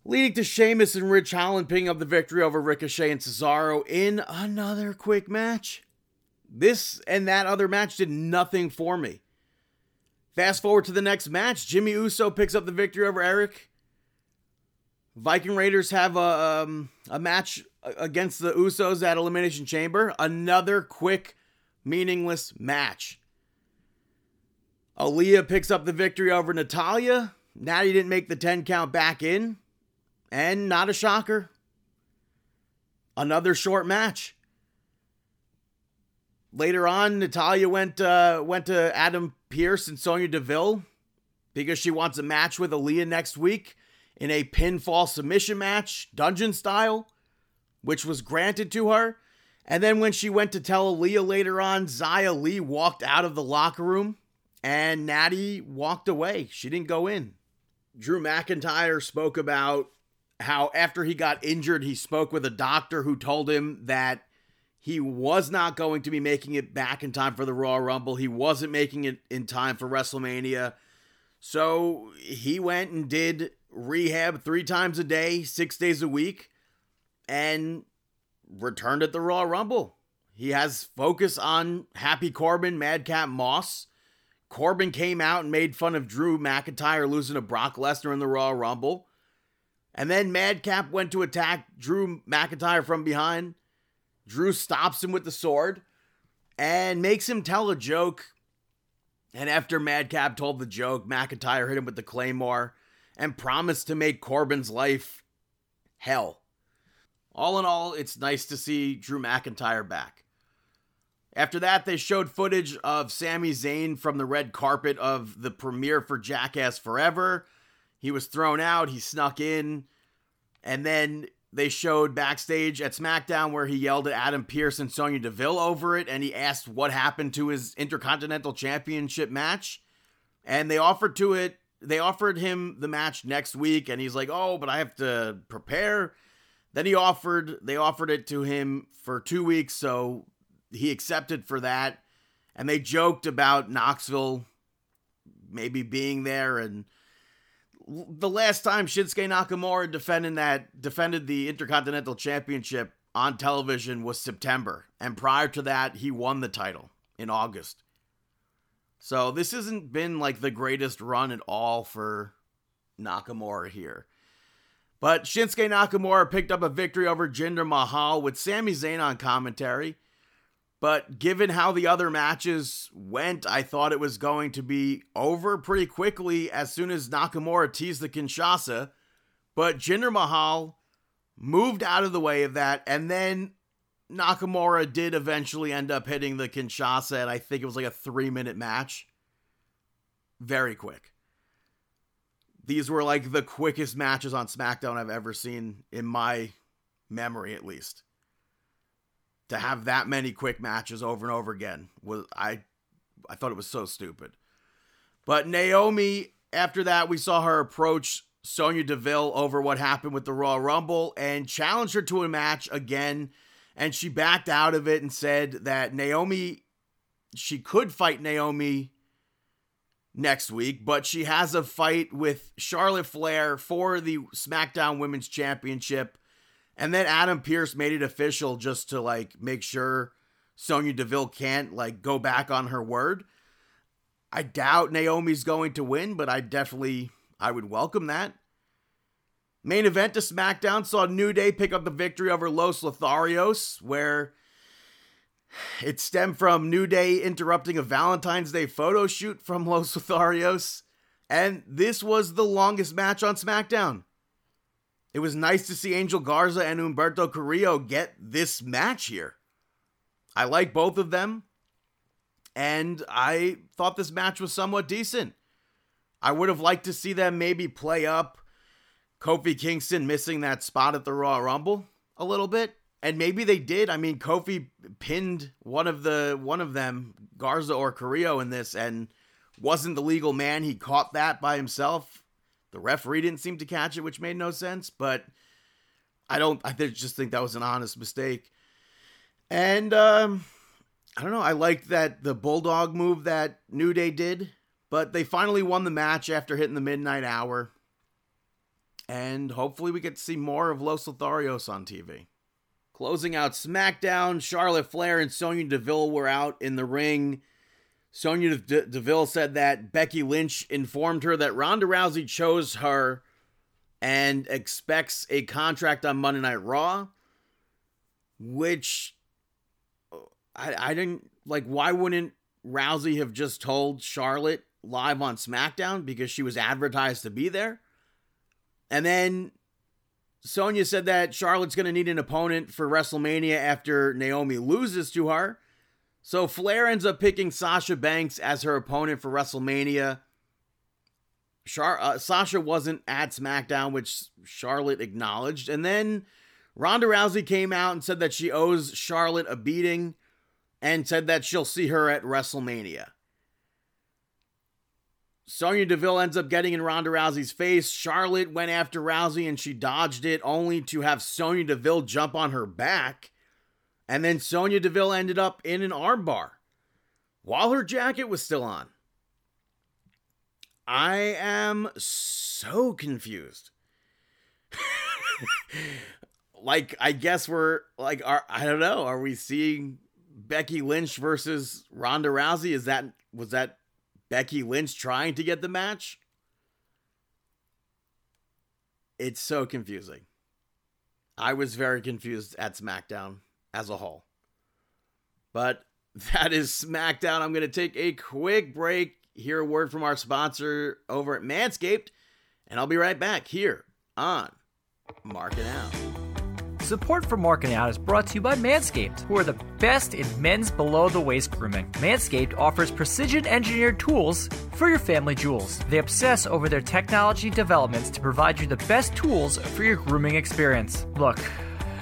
leading to Sheamus and Ridge Holland picking up the victory over Ricochet and Cesaro in another quick match. This and that other match did nothing for me. Fast forward to the next match, Jimmy Uso picks up the victory over Erik. Viking Raiders have a um, a match against the Usos at Elimination Chamber. Another quick, meaningless match. Aliyah picks up the victory over Natalya. Natty didn't make the 10 count back in. And not a shocker. Another short match. Later on, Natalya went uh, went to Adam Pearce and Sonya Deville because she wants a match with Aliyah next week in a pinfall submission match, dungeon style, which was granted to her. And then when she went to tell Aliyah later on, Xia Li walked out of the locker room and Natty walked away. She didn't go in. Drew McIntyre spoke about how after he got injured, he spoke with a doctor who told him that he was not going to be making it back in time for the Royal Rumble. He wasn't making it in time for WrestleMania. So he went and did rehab three times a day, six days a week, and returned at the Royal Rumble. He has focus on Happy Corbin, Madcap Moss. Corbin came out and made fun of Drew McIntyre losing to Brock Lesnar in the Royal Rumble. And then Madcap went to attack Drew McIntyre from behind. Drew stops him with the sword and makes him tell a joke. And after Madcap told the joke, McIntyre hit him with the Claymore and promised to make Corbin's life hell. All in all, it's nice to see Drew McIntyre back. After that, they showed footage of Sami Zayn from the red carpet of the premiere for Jackass Forever. He was thrown out, he snuck in, and then they showed backstage at SmackDown where he yelled at Adam Pearce and Sonya Deville over it, and he asked what happened to his Intercontinental Championship match, and they offered to it. They offered him the match next week, and he's like, "Oh, but I have to prepare." Then he offered. They offered it to him for two weeks, so he accepted for that. And they joked about Knoxville maybe being there and the last time Shinsuke Nakamura defended that defended the Intercontinental Championship on television was September, and prior to that, he won the title in August. So this hasn't been like the greatest run at all for Nakamura here. But Shinsuke Nakamura picked up a victory over Jinder Mahal with Sami Zayn on commentary. But given how the other matches went, I thought it was going to be over pretty quickly as soon as Nakamura teased the Kinshasa. But Jinder Mahal moved out of the way of that, and then Nakamura did eventually end up hitting the Kinshasa, and I think it was like a three minute match. Very quick. These were like the quickest matches on SmackDown I've ever seen in my memory, at least to have that many quick matches over and over again was I I thought it was so stupid. But Naomi, after that, we saw her approach Sonya Deville over what happened with the Royal Rumble and challenged her to a match again. And she backed out of it and said that Naomi, she could fight Naomi next week, but she has a fight with Charlotte Flair for the SmackDown Women's Championship and then Adam Pearce made it official just to like make sure Sonya Deville can't like go back on her word. I doubt Naomi's going to win, but I definitely I would welcome that. Main event to SmackDown saw New Day pick up the victory over Los Lotharios, where it stemmed from New Day interrupting a Valentine's Day photo shoot from Los Lotharios. And this was the longest match on SmackDown. It was nice to see Angel Garza and Humberto Carrillo get this match here. I like both of them, and I thought this match was somewhat decent. I would have liked to see them maybe play up Kofi Kingston missing that spot at the Royal Rumble a little bit. And maybe they did. I mean, Kofi pinned one of the one of them, Garza or Carrillo, in this, and wasn't the legal man. He caught that by himself. The referee didn't seem to catch it, which made no sense, but I don't I just think that was an honest mistake. And um I don't know, I liked that the bulldog move that New Day did, but they finally won the match after hitting the midnight hour. And hopefully we get to see more of Los Lotharios on TV. Closing out SmackDown, Charlotte Flair and Sonya Deville were out in the ring Sonya De- Deville said that Becky Lynch informed her that Ronda Rousey chose her and expects a contract on Monday Night Raw, which uh, I, I didn't like. Why wouldn't Rousey have just told Charlotte live on SmackDown because she was advertised to be there? And then Sonya said that Charlotte's going to need an opponent for WrestleMania after Naomi loses to her. So Flair ends up picking Sasha Banks as her opponent for WrestleMania. Char- uh, Sasha wasn't at SmackDown, which Charlotte acknowledged. And then Ronda Rousey came out and said that she owes Charlotte a beating and said that she'll see her at WrestleMania. Sonya Deville ends up getting in Ronda Rousey's face. Charlotte went after Rousey and she dodged it, only to have Sonya Deville jump on her back and then Sonya Deville ended up in an armbar while her jacket was still on. I am so confused. like, I guess we're like, are, I don't know. Are we seeing Becky Lynch versus Ronda Rousey? Is that was that Becky Lynch trying to get the match? It's so confusing. I was very confused at SmackDown as a whole. But that is SmackDown. I'm going to take a quick break, hear a word from our sponsor over at Manscaped, and I'll be right back here on Marking Out. Support for Marking Out is brought to you by Manscaped, who are the best in men's below the waist grooming. Manscaped offers precision engineered tools for your family jewels. They obsess over their technology developments to provide you the best tools for your grooming experience. Look,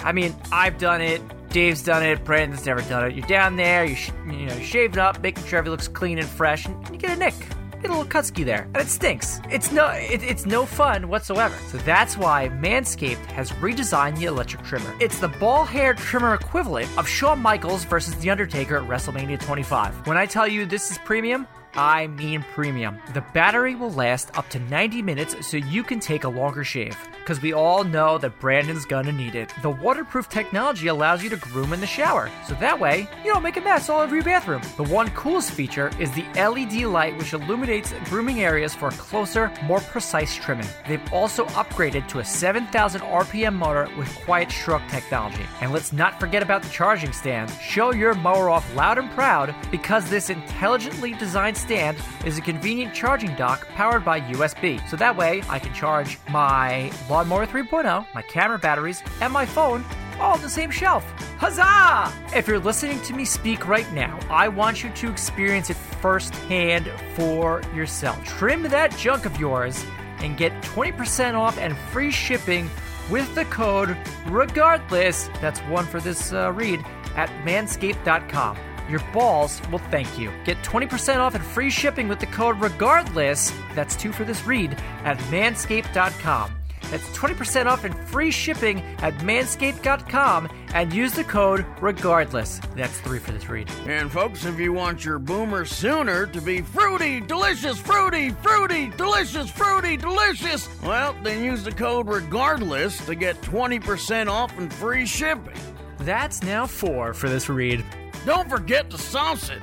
I mean, I've done it. Dave's done it. Brandon's never done it. You're down there, you sh- you know, shaving up, making sure everything looks clean and fresh, and you get a nick get a little cutski there, and it stinks. It's no, it, it's no fun whatsoever. So that's why Manscaped has redesigned the electric trimmer. It's the ball hair trimmer equivalent of Shawn Michaels versus The Undertaker at WrestleMania 25. When I tell you this is premium, I mean premium. The battery will last up to 90 minutes so you can take a longer shave. Because we all know that Brandon's gonna need it. The waterproof technology allows you to groom in the shower, so that way you don't make a mess all over your bathroom. The one coolest feature is the LED light, which illuminates grooming areas for closer, more precise trimming. They've also upgraded to a 7,000 RPM motor with quiet stroke technology. And let's not forget about the charging stand. Show your mower off loud and proud because this intelligently designed stand is a convenient charging dock powered by USB. So that way I can charge my Lawnmower 3.0, my camera batteries, and my phone all on the same shelf. Huzzah! If you're listening to me speak right now, I want you to experience it firsthand for yourself. Trim that junk of yours and get 20% off and free shipping with the code regardless. That's one for this uh, read at manscaped.com. Your balls will thank you. Get 20% off and free shipping with the code regardless. That's two for this read at manscaped.com. That's 20% off and free shipping at manscaped.com and use the code regardless. That's three for this read. And folks, if you want your boomer sooner to be fruity, delicious, fruity, fruity, delicious, fruity, delicious, well, then use the code regardless to get 20% off and free shipping. That's now four for this read. Don't forget to sauce it.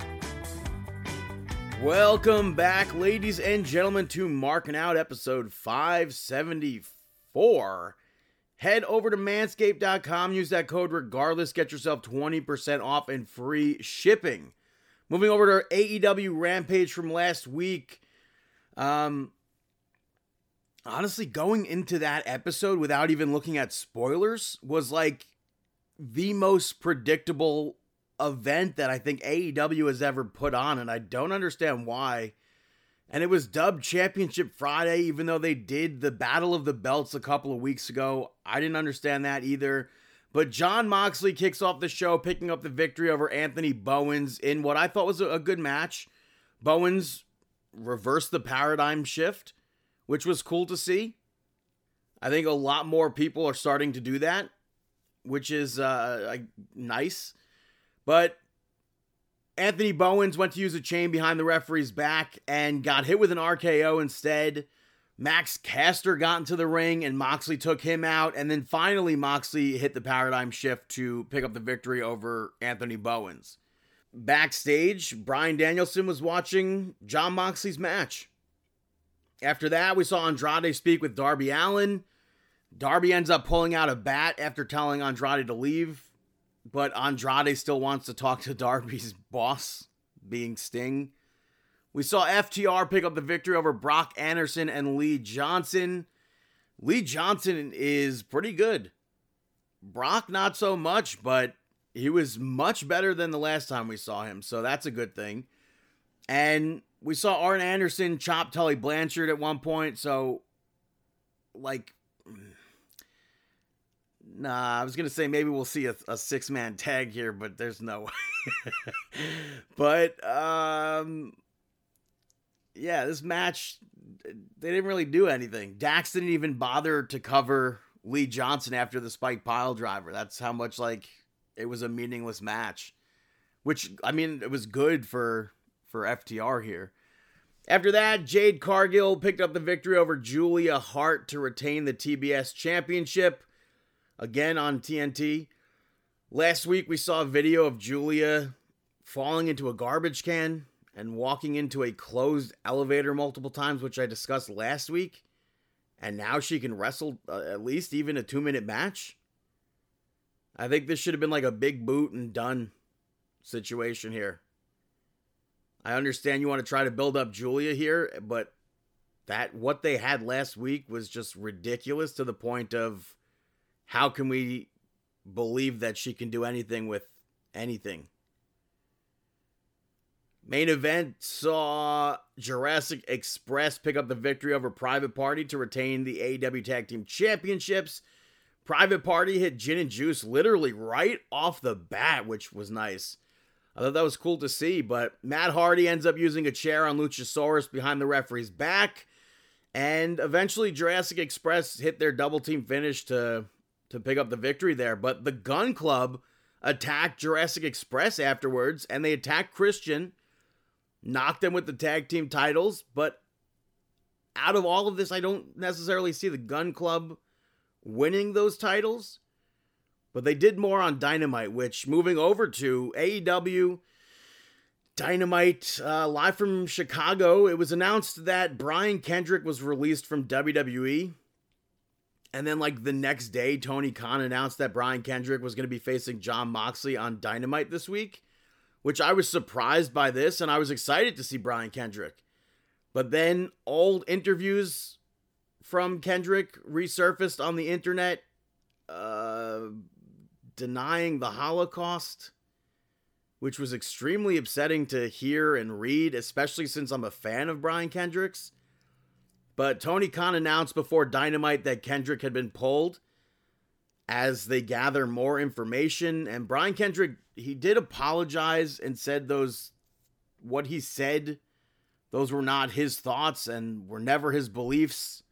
Welcome back, ladies and gentlemen, to Marking Out episode 574. Head over to manscaped.com, use that code regardless, get yourself 20% off and free shipping. Moving over to AEW Rampage from last week. Um, honestly, going into that episode without even looking at spoilers was like the most predictable event that I think AEW has ever put on, and I don't understand why. And it was dubbed Championship Friday, even though they did the Battle of the Belts a couple of weeks ago. I didn't understand that either. But Jon Moxley kicks off the show, picking up the victory over Anthony Bowens in what I thought was a good match. Bowens reversed the paradigm shift, which was cool to see. I think a lot more people are starting to do that, which is uh, nice. But Anthony Bowens went to use a chain behind the referee's back and got hit with an RKO instead. Max Caster got into the ring and Moxley took him out. And then finally, Moxley hit the paradigm shift to pick up the victory over Anthony Bowens. Backstage, Bryan Danielson was watching Jon Moxley's match. After that, we saw Andrade speak with Darby Allin. Darby ends up pulling out a bat after telling Andrade to leave but Andrade still wants to talk to Darby's boss, being Sting. We saw FTR pick up the victory over Brock Anderson and Lee Johnson. Lee Johnson is pretty good. Brock, not so much, but he was much better than the last time we saw him, so that's a good thing. And we saw Arn Anderson chop Tully Blanchard at one point, so like Nah, I was gonna say maybe we'll see a, a six man tag here, but there's no way. but um, yeah, this match they didn't really do anything. Dax didn't even bother to cover Lee Johnson after the spike pile driver. That's how much like it was a meaningless match. Which I mean, it was good for for FTR here. After that, Jade Cargill picked up the victory over Julia Hart to retain the TBS championship again on TNT. Last week we saw a video of Julia falling into a garbage can and walking into a closed elevator multiple times, which I discussed last week. And now she can wrestle uh, at least even a two minute match. I think this should have been like a big boot and done situation here. I understand you want to try to build up Julia here, but that what they had last week was just ridiculous to the point of how can we believe that she can do anything with anything. Main event saw Jurassic Express pick up the victory over Private Party to retain the AEW Tag Team Championships. Private Party hit Gin and Juice literally right off the bat, which was nice. I thought that was cool to see, but Matt Hardy ends up using a chair on Luchasaurus behind the referee's back. And eventually Jurassic Express hit their double team finish to to pick up the victory there. But the Gun Club attacked Jurassic Express afterwards, and they attacked Christian, knocked them with the tag team titles. But out of all of this, I don't necessarily see the Gun Club winning those titles. But they did more on Dynamite, which moving over to AEW Dynamite uh, live from Chicago, it was announced that Brian Kendrick was released from WWE. And then, like the next day, Tony Khan announced that Brian Kendrick was going to be facing Jon Moxley on Dynamite this week, which I was surprised by this and I was excited to see Brian Kendrick. But then, old interviews from Kendrick resurfaced on the internet, uh, denying the Holocaust, which was extremely upsetting to hear and read, especially since I'm a fan of Brian Kendrick's. But Tony Khan announced before Dynamite that Kendrick had been pulled as they gather more information. And Brian Kendrick, he did apologize and said those, what he said, those were not his thoughts and were never his beliefs.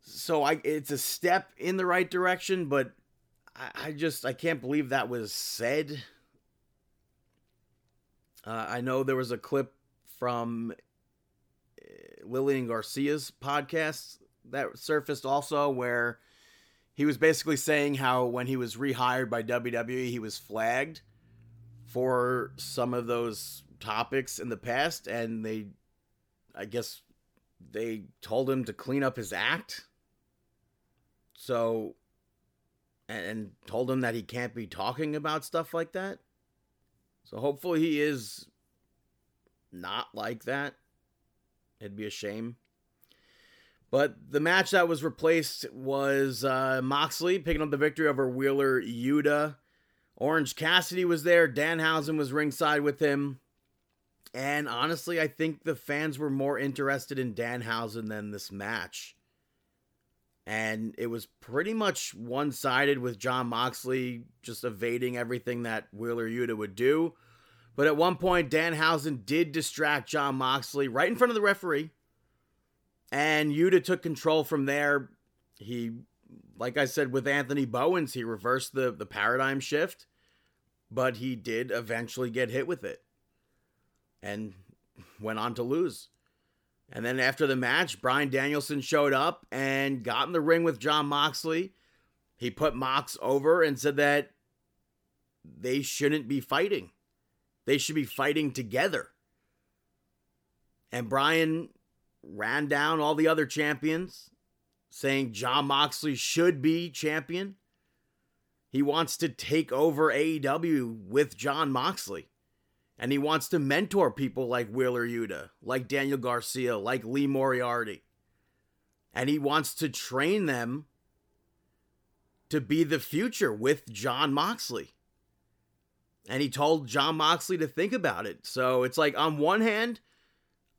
So I, it's a step in the right direction, but I, I just, I can't believe that was said. Uh, I know there was a clip from Lillian Garcia's podcast that surfaced also where he was basically saying how when he was rehired by WWE, he was flagged for some of those topics in the past, and they, I guess, they told him to clean up his act. So, and told him that he can't be talking about stuff like that. So hopefully he is not like that. It'd be a shame. But the match that was replaced was uh, Moxley picking up the victory over Wheeler Yuta. Orange Cassidy was there. Danhausen was ringside with him. And honestly, I think the fans were more interested in Danhausen than this match. And it was pretty much one sided with Jon Moxley just evading everything that Wheeler Yuta would do. But at one point, Danhausen did distract Jon Moxley right in front of the referee. And Yuta took control from there. He, like I said with Anthony Bowens, he reversed the, the paradigm shift. But he did eventually get hit with it. And went on to lose. And then after the match, Bryan Danielson showed up and got in the ring with Jon Moxley. He put Mox over and said that they shouldn't be fighting. They should be fighting together. And Brian ran down all the other champions, saying Jon Moxley should be champion. He wants to take over AEW with Jon Moxley. And he wants to mentor people like Wheeler Yuta, like Daniel Garcia, like Lee Moriarty. And he wants to train them to be the future with Jon Moxley and he told Jon Moxley to think about it. So it's like, on one hand,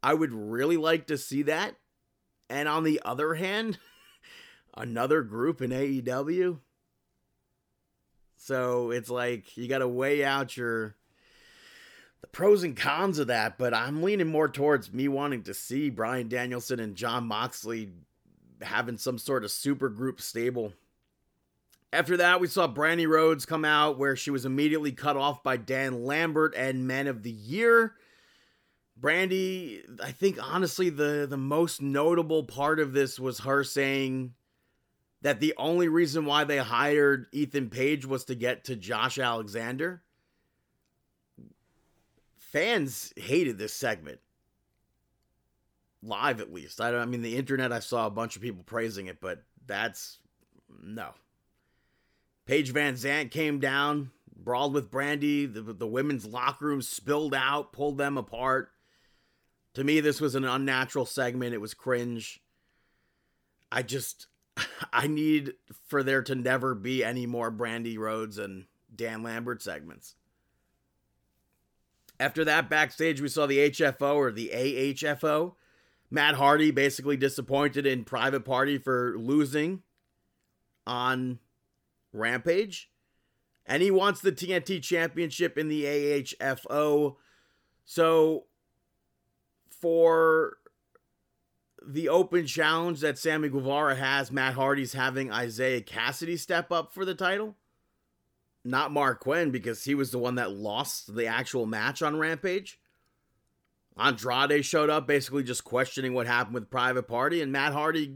I would really like to see that. And on the other hand, another group in AEW. So it's like, you got to weigh out your. The pros and cons of that, but I'm leaning more towards me wanting to see Bryan Danielson and Jon Moxley having some sort of super group stable after that, we saw Brandi Rhodes come out where she was immediately cut off by Dan Lambert and Men of the Year. Brandi, I think honestly the the most notable part of this was her saying that the only reason why they hired Ethan Page was to get to Josh Alexander. Fans hated this segment. Live at least. I, I mean the internet I saw a bunch of people praising it, but that's no. Paige VanZant came down, brawled with Brandi. The, the women's locker room spilled out, pulled them apart. To me, this was an unnatural segment. It was cringe. I just, I need for there to never be any more Brandi Rhodes and Dan Lambert segments. After that, backstage, we saw the HFO or the AHFO. Matt Hardy basically disappointed in Private Party for losing on Rampage. And he wants the TNT Championship in the AHFO. So, for the open challenge that Sammy Guevara has, Matt Hardy's having Isiah Kassidy step up for the title. Not Marq Quen, because he was the one that lost the actual match on Rampage. Andrade showed up basically just questioning what happened with Private Party, and Matt Hardy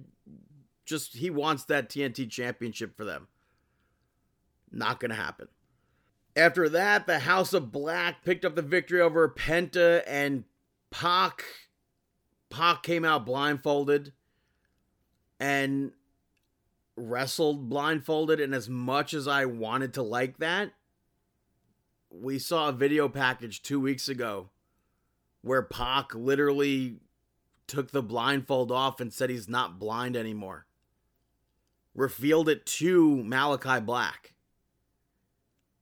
just he wants that TNT championship for them. Not gonna happen. After that, the House of Black picked up the victory over Penta and Pac. Pac came out blindfolded and wrestled blindfolded, and as much as I wanted to like that, we saw a video package two weeks ago where Pac literally took the blindfold off and said he's not blind anymore. Revealed it to Malachi Black.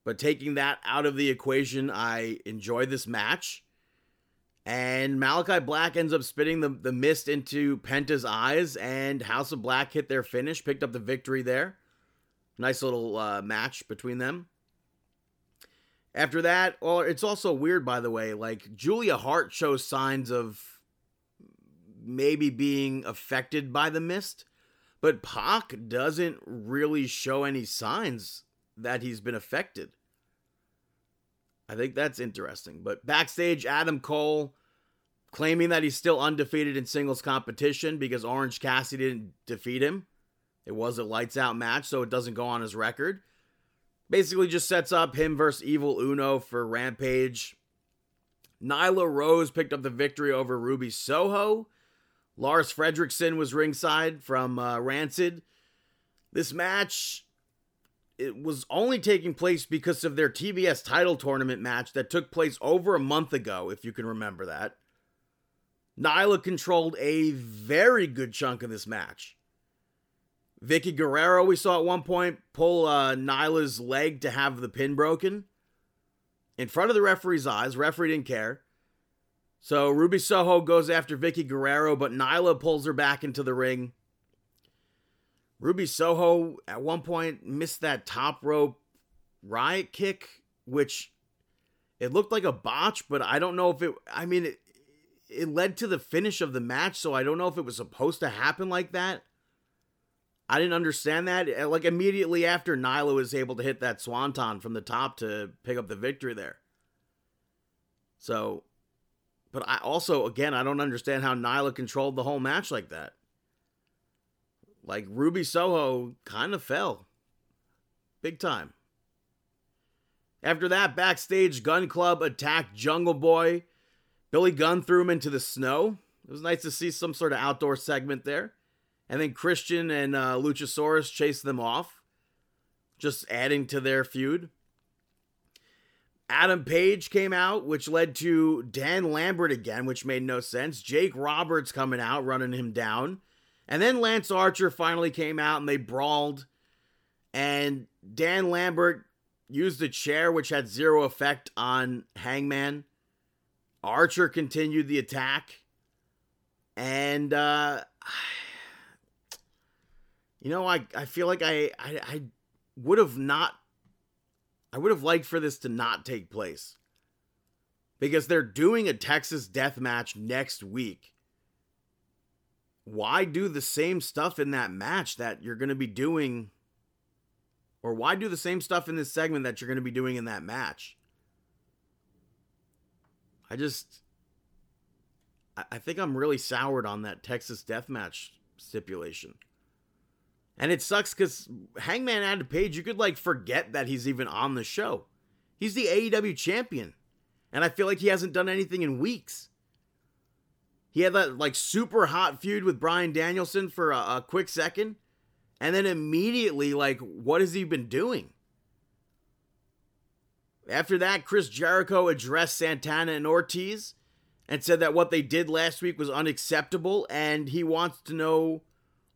But taking that out of the equation, I enjoy this match. And Malachi Black ends up spitting the, the mist into Penta's eyes, and House of Black hit their finish, picked up the victory there. Nice little uh, match between them. After that, well, it's also weird, by the way. Like Julia Hart shows signs of maybe being affected by the mist, but Pac doesn't really show any signs that he's been affected. I think that's interesting. But backstage, Adam Cole claiming that he's still undefeated in singles competition because Orange Cassidy didn't defeat him. It was a lights out match, so it doesn't go on his record. Basically, just sets up him versus Evil Uno for Rampage. Nyla Rose picked up the victory over Ruby Soho. Lars Frederiksen was ringside from uh, Rancid. This match it was only taking place because of their TBS title tournament match that took place over a month ago, if you can remember that. Nyla controlled a very good chunk of this match. Vickie Guerrero, we saw at one point pull uh, Nyla's leg to have the pin broken in front of the referee's eyes. Referee didn't care. So Ruby Soho goes after Vickie Guerrero, but Nyla pulls her back into the ring. Ruby Soho at one point missed that top rope riot kick, which it looked like a botch, but I don't know if it. I mean, it, it led to the finish of the match, so I don't know if it was supposed to happen like that. I didn't understand that. Uh, like immediately after Nyla was able to hit that swanton from the top to pick up the victory there. So, but I also, again, I don't understand how Nyla controlled the whole match like that. Like Ruby Soho kind of fell big time. After that, backstage, Gun Club attacked Jungle Boy. Billy Gunn threw him into the snow. It was nice to see some sort of outdoor segment there. And then Christian and uh, Luchasaurus chased them off, just adding to their feud. Adam Page came out, which led to Dan Lambert again, which made no sense. Jake Roberts coming out, running him down. And then Lance Archer finally came out and they brawled. And Dan Lambert used a chair, which had zero effect on Hangman. Archer continued the attack. And, uh, you know, I, I feel like I, I, I would have not, I would have liked for this to not take place. Because they're doing a Texas death match next week why do the same stuff in that match that you're going to be doing? Or why do the same stuff in this segment that you're going to be doing in that match? I just i think i'm really soured on that texas death match stipulation. And it sucks because hangman adam page you could like forget that he's even on the show. He's the aew champion and i feel like he hasn't done anything in weeks he had that like super hot feud with Bryan Danielson for a, a quick second, and then immediately, like, what has he been doing? After that, Chris Jericho addressed Santana and Ortiz and said that what they did last week was unacceptable, and he wants to know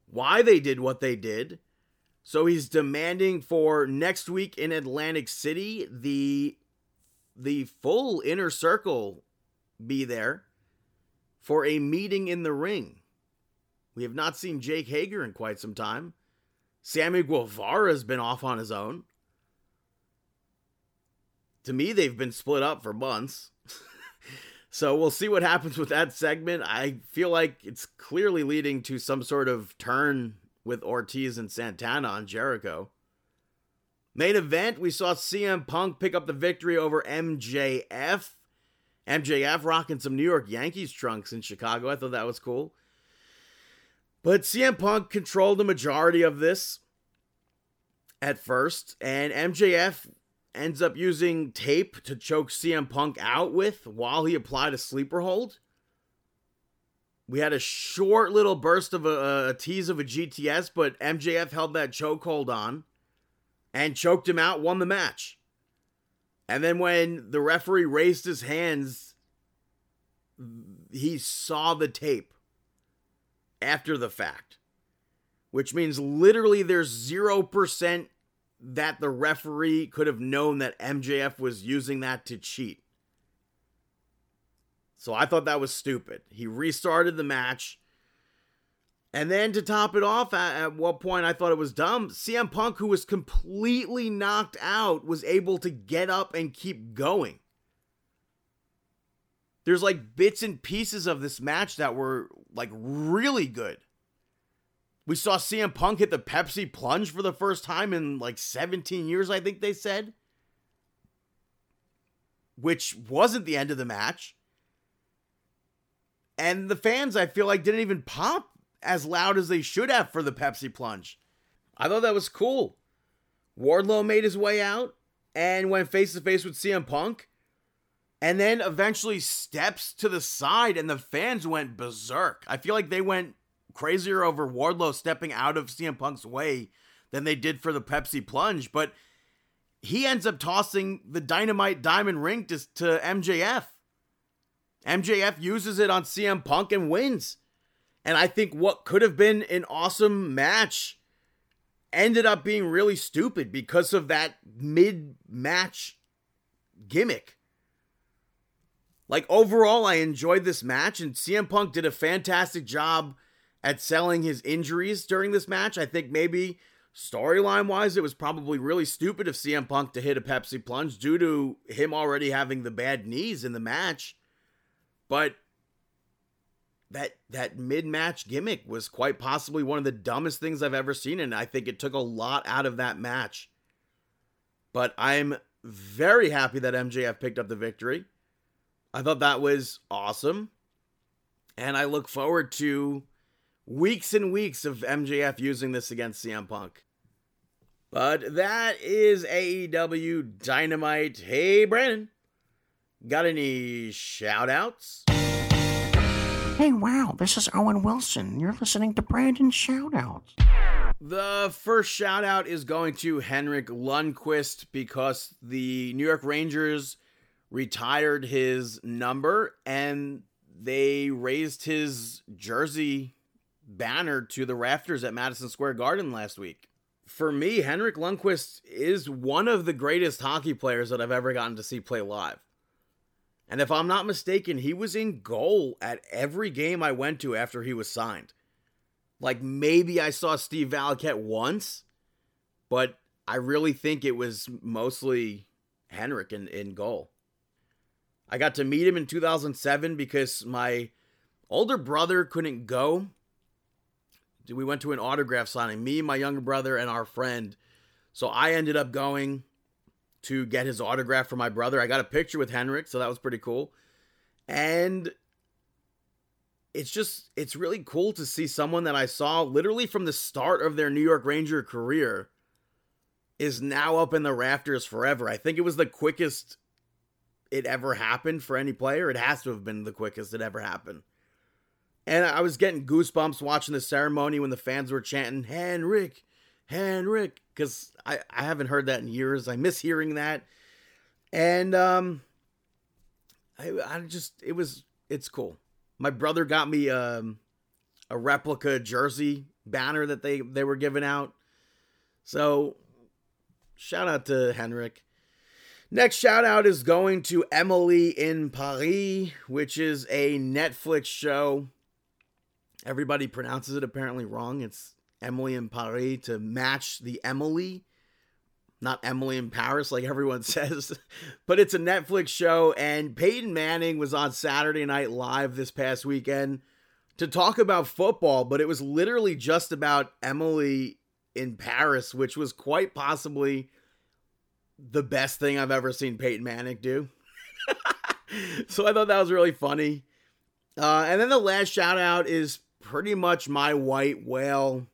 why they did what they did. So he's demanding for next week in Atlantic City the the full inner circle be there for a meeting in the ring. We have not seen Jake Hager in quite some time. Sammy Guevara has been off on his own. To me, they've been split up for months. so we'll see what happens with that segment. I feel like it's clearly leading to some sort of turn with Ortiz and Santana on Jericho. Main event, we saw CM Punk pick up the victory over MJF. MJF rocking some New York Yankees trunks in Chicago. I thought that was cool. But CM Punk controlled the majority of this at first, and MJF ends up using tape to choke CM Punk out with while he applied a sleeper hold. We had a short little burst of a, a tease of a GTS, but MJF held that chokehold on and choked him out, won the match. And then when the referee raised his hands, he saw the tape after the fact, which means literally there's 0% that the referee could have known that MJF was using that to cheat. So I thought that was stupid. He restarted the match. And then to top it off, at, at, what point I thought it was dumb, CM Punk, who was completely knocked out, was able to get up and keep going. There's like bits and pieces of this match that were like really good. We saw CM Punk hit the Pepsi plunge for the first time in like 17 years, I think they said. Which wasn't the end of the match. And the fans, I feel like, didn't even pop as loud as they should have for the Pepsi plunge. I thought that was cool. Wardlow made his way out and went face to face with CM Punk and then eventually steps to the side and the fans went berserk. I feel like they went crazier over Wardlow stepping out of CM Punk's way than they did for the Pepsi plunge, but he ends up tossing the dynamite diamond ring to, to MJF. MJF uses it on CM Punk and wins. And I think what could have been an awesome match ended up being really stupid because of that mid match gimmick. Like overall, I enjoyed this match, and CM Punk did a fantastic job at selling his injuries during this match. I think maybe storyline wise, it was probably really stupid of CM Punk to hit a Pepsi plunge due to him already having the bad knees in the match. But that that mid-match gimmick was quite possibly one of the dumbest things I've ever seen and I think it took a lot out of that match. But I'm very happy that MJF picked up the victory. I thought that was awesome. And I look forward to weeks and weeks of MJF using this against CM Punk. But that is AEW Dynamite. Hey, Brandon. Got any shout outs? Hey, wow, this is Owen Wilson. You're listening to Brandon Shoutouts. The first shout out is going to Henrik Lundqvist because the New York Rangers retired his number and they raised his jersey banner to the rafters at Madison Square Garden last week. For me, Henrik Lundqvist is one of the greatest hockey players that I've ever gotten to see play live. And if I'm not mistaken, he was in goal at every game I went to after he was signed. Like maybe I saw Steve Valiquette once, but I really think it was mostly Henrik in, in goal. I got to meet him in 2007 because my older brother couldn't go. We went to an autograph signing, me, my younger brother, and our friend. So I ended up going to get his autograph for my brother. I got a picture with Henrik, so that was pretty cool. And it's just it's really cool to see someone that I saw literally from the start of their New York Ranger career is now up in the rafters forever. I think it was the quickest it ever happened for any player. It has to have been the quickest it ever happened. And I was getting goosebumps watching the ceremony when the fans were chanting, Henrik, Henrik, because I, I haven't heard that in years. I miss hearing that. And um I, I just it was it's cool. My brother got me um a replica jersey banner that they they were giving out. So shout out to Henrik. Next shout out is going to Emily in Paris, which is a Netflix show. Everybody pronounces it apparently wrong. It's Emily in Paris to match the Emily, not Emily in Paris like everyone says. but it's a Netflix show, and Peyton Manning was on Saturday Night Live this past weekend to talk about football, but it was literally just about Emily in Paris, which was quite possibly the best thing I've ever seen Peyton Manning do. so I thought that was really funny. Uh, and then the last shout out is pretty much my white whale.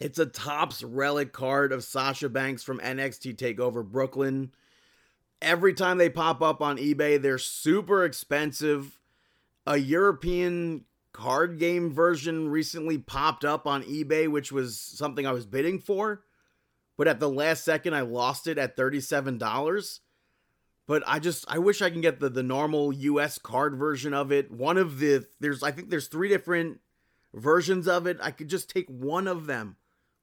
It's a Topps relic card of Sasha Banks from NXT TakeOver Brooklyn. Every time they pop up on eBay, they're super expensive. A European card game version recently popped up on eBay, which was something I was bidding for but at the last second I lost it at $37. But I just I wish I can get the the normal US card version of it. One of the there's I think there's three different versions of it. I could just take one of them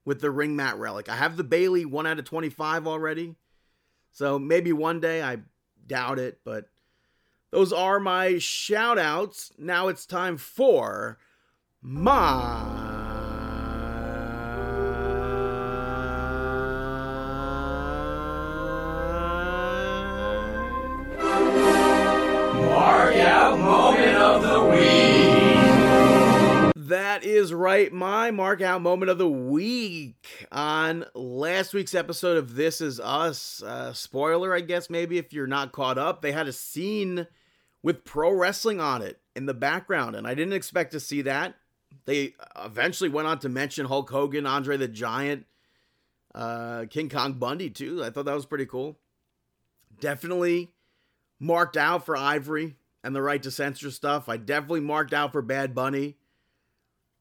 with the ring mat relic. I have the Bayley 1 out of 25 already. So maybe one day I doubt it, but those are my shout outs. Now it's time for my That is right. My mark out moment of the week on last week's episode of This Is Us. Uh, spoiler, I guess, maybe if you're not caught up, they had a scene with pro wrestling on it in the background, and I didn't expect to see that. They eventually went on to mention Hulk Hogan, Andre the Giant, uh, King Kong Bundy, too. I thought that was pretty cool. Definitely marked out for Ivory and the right to censor stuff. I definitely marked out for Bad Bunny.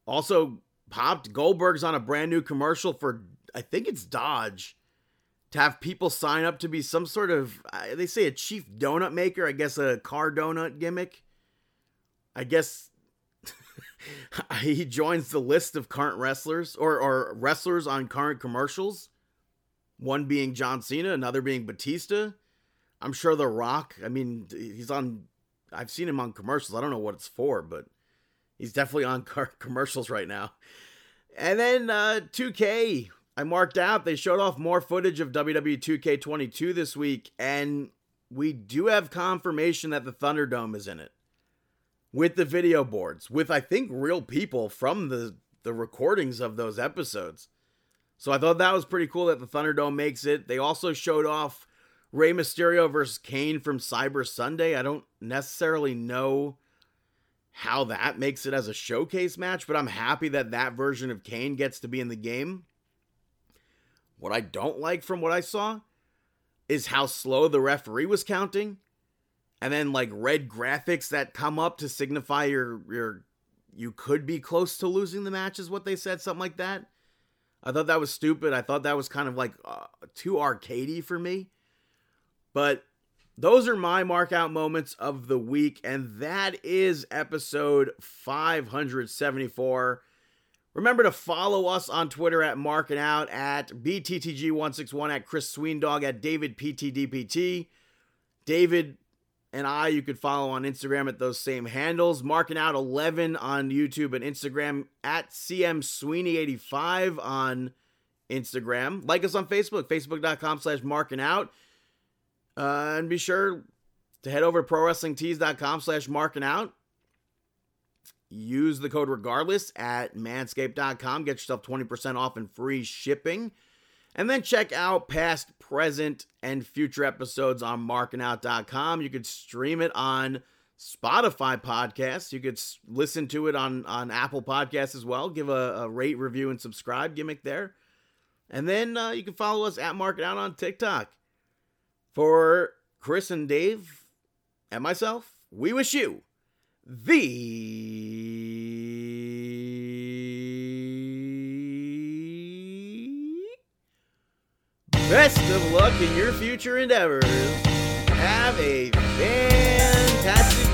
Also, popped Goldberg's on a brand new commercial for, I think it's Dodge, to have people sign up to be some sort of, they say a chief donut maker, I guess a car donut gimmick. I guess he joins the list of current wrestlers or, or wrestlers on current commercials. One being John Cena, another being Batista. I'm sure The Rock. I mean, he's on. I've seen him on commercials. I don't know what it's for, but He's definitely on car- commercials right now. And then uh, 2K, I marked out. They showed off more footage of WWE 2K22 this week, and we do have confirmation that the Thunderdome is in it with the video boards, with I think real people from the the recordings of those episodes. So I thought that was pretty cool that the Thunderdome makes it. They also showed off Rey Mysterio versus Kane from Cyber Sunday. I don't necessarily know how that makes it as a showcase match, but I'm happy that that version of Kane gets to be in the game. What I don't like from what I saw is how slow the referee was counting. And then like red graphics that come up to signify your your you could be close to losing the match is what they said something like that. I thought that was stupid. I thought that was kind of like uh, too arcadey for me. But those are my markout moments of the week, and that is episode 574. Remember to follow us on Twitter at Marking Out, at BTTG161, at Chris Sweendog, at David PTDPT. David and I, you could follow on Instagram at those same handles. Marking Out 11 on YouTube and Instagram, at CM Sweeney85 on Instagram. Like us on Facebook, facebook.com slash marking out. Uh, and be sure to head over to prowrestlingtees.com slash marking out. Use the code regardless at manscaped.com. Get yourself 20% off and free shipping. And then check out past, present, and future episodes on markingout.com. You could stream it on Spotify podcasts. You could listen to it on, on Apple Podcasts as well. Give a, a rate, review, and subscribe gimmick there. And then uh, you can follow us at Marking Out on TikTok. For Chris and Dave and myself, we wish you the best of luck in your future endeavors. Have a fantastic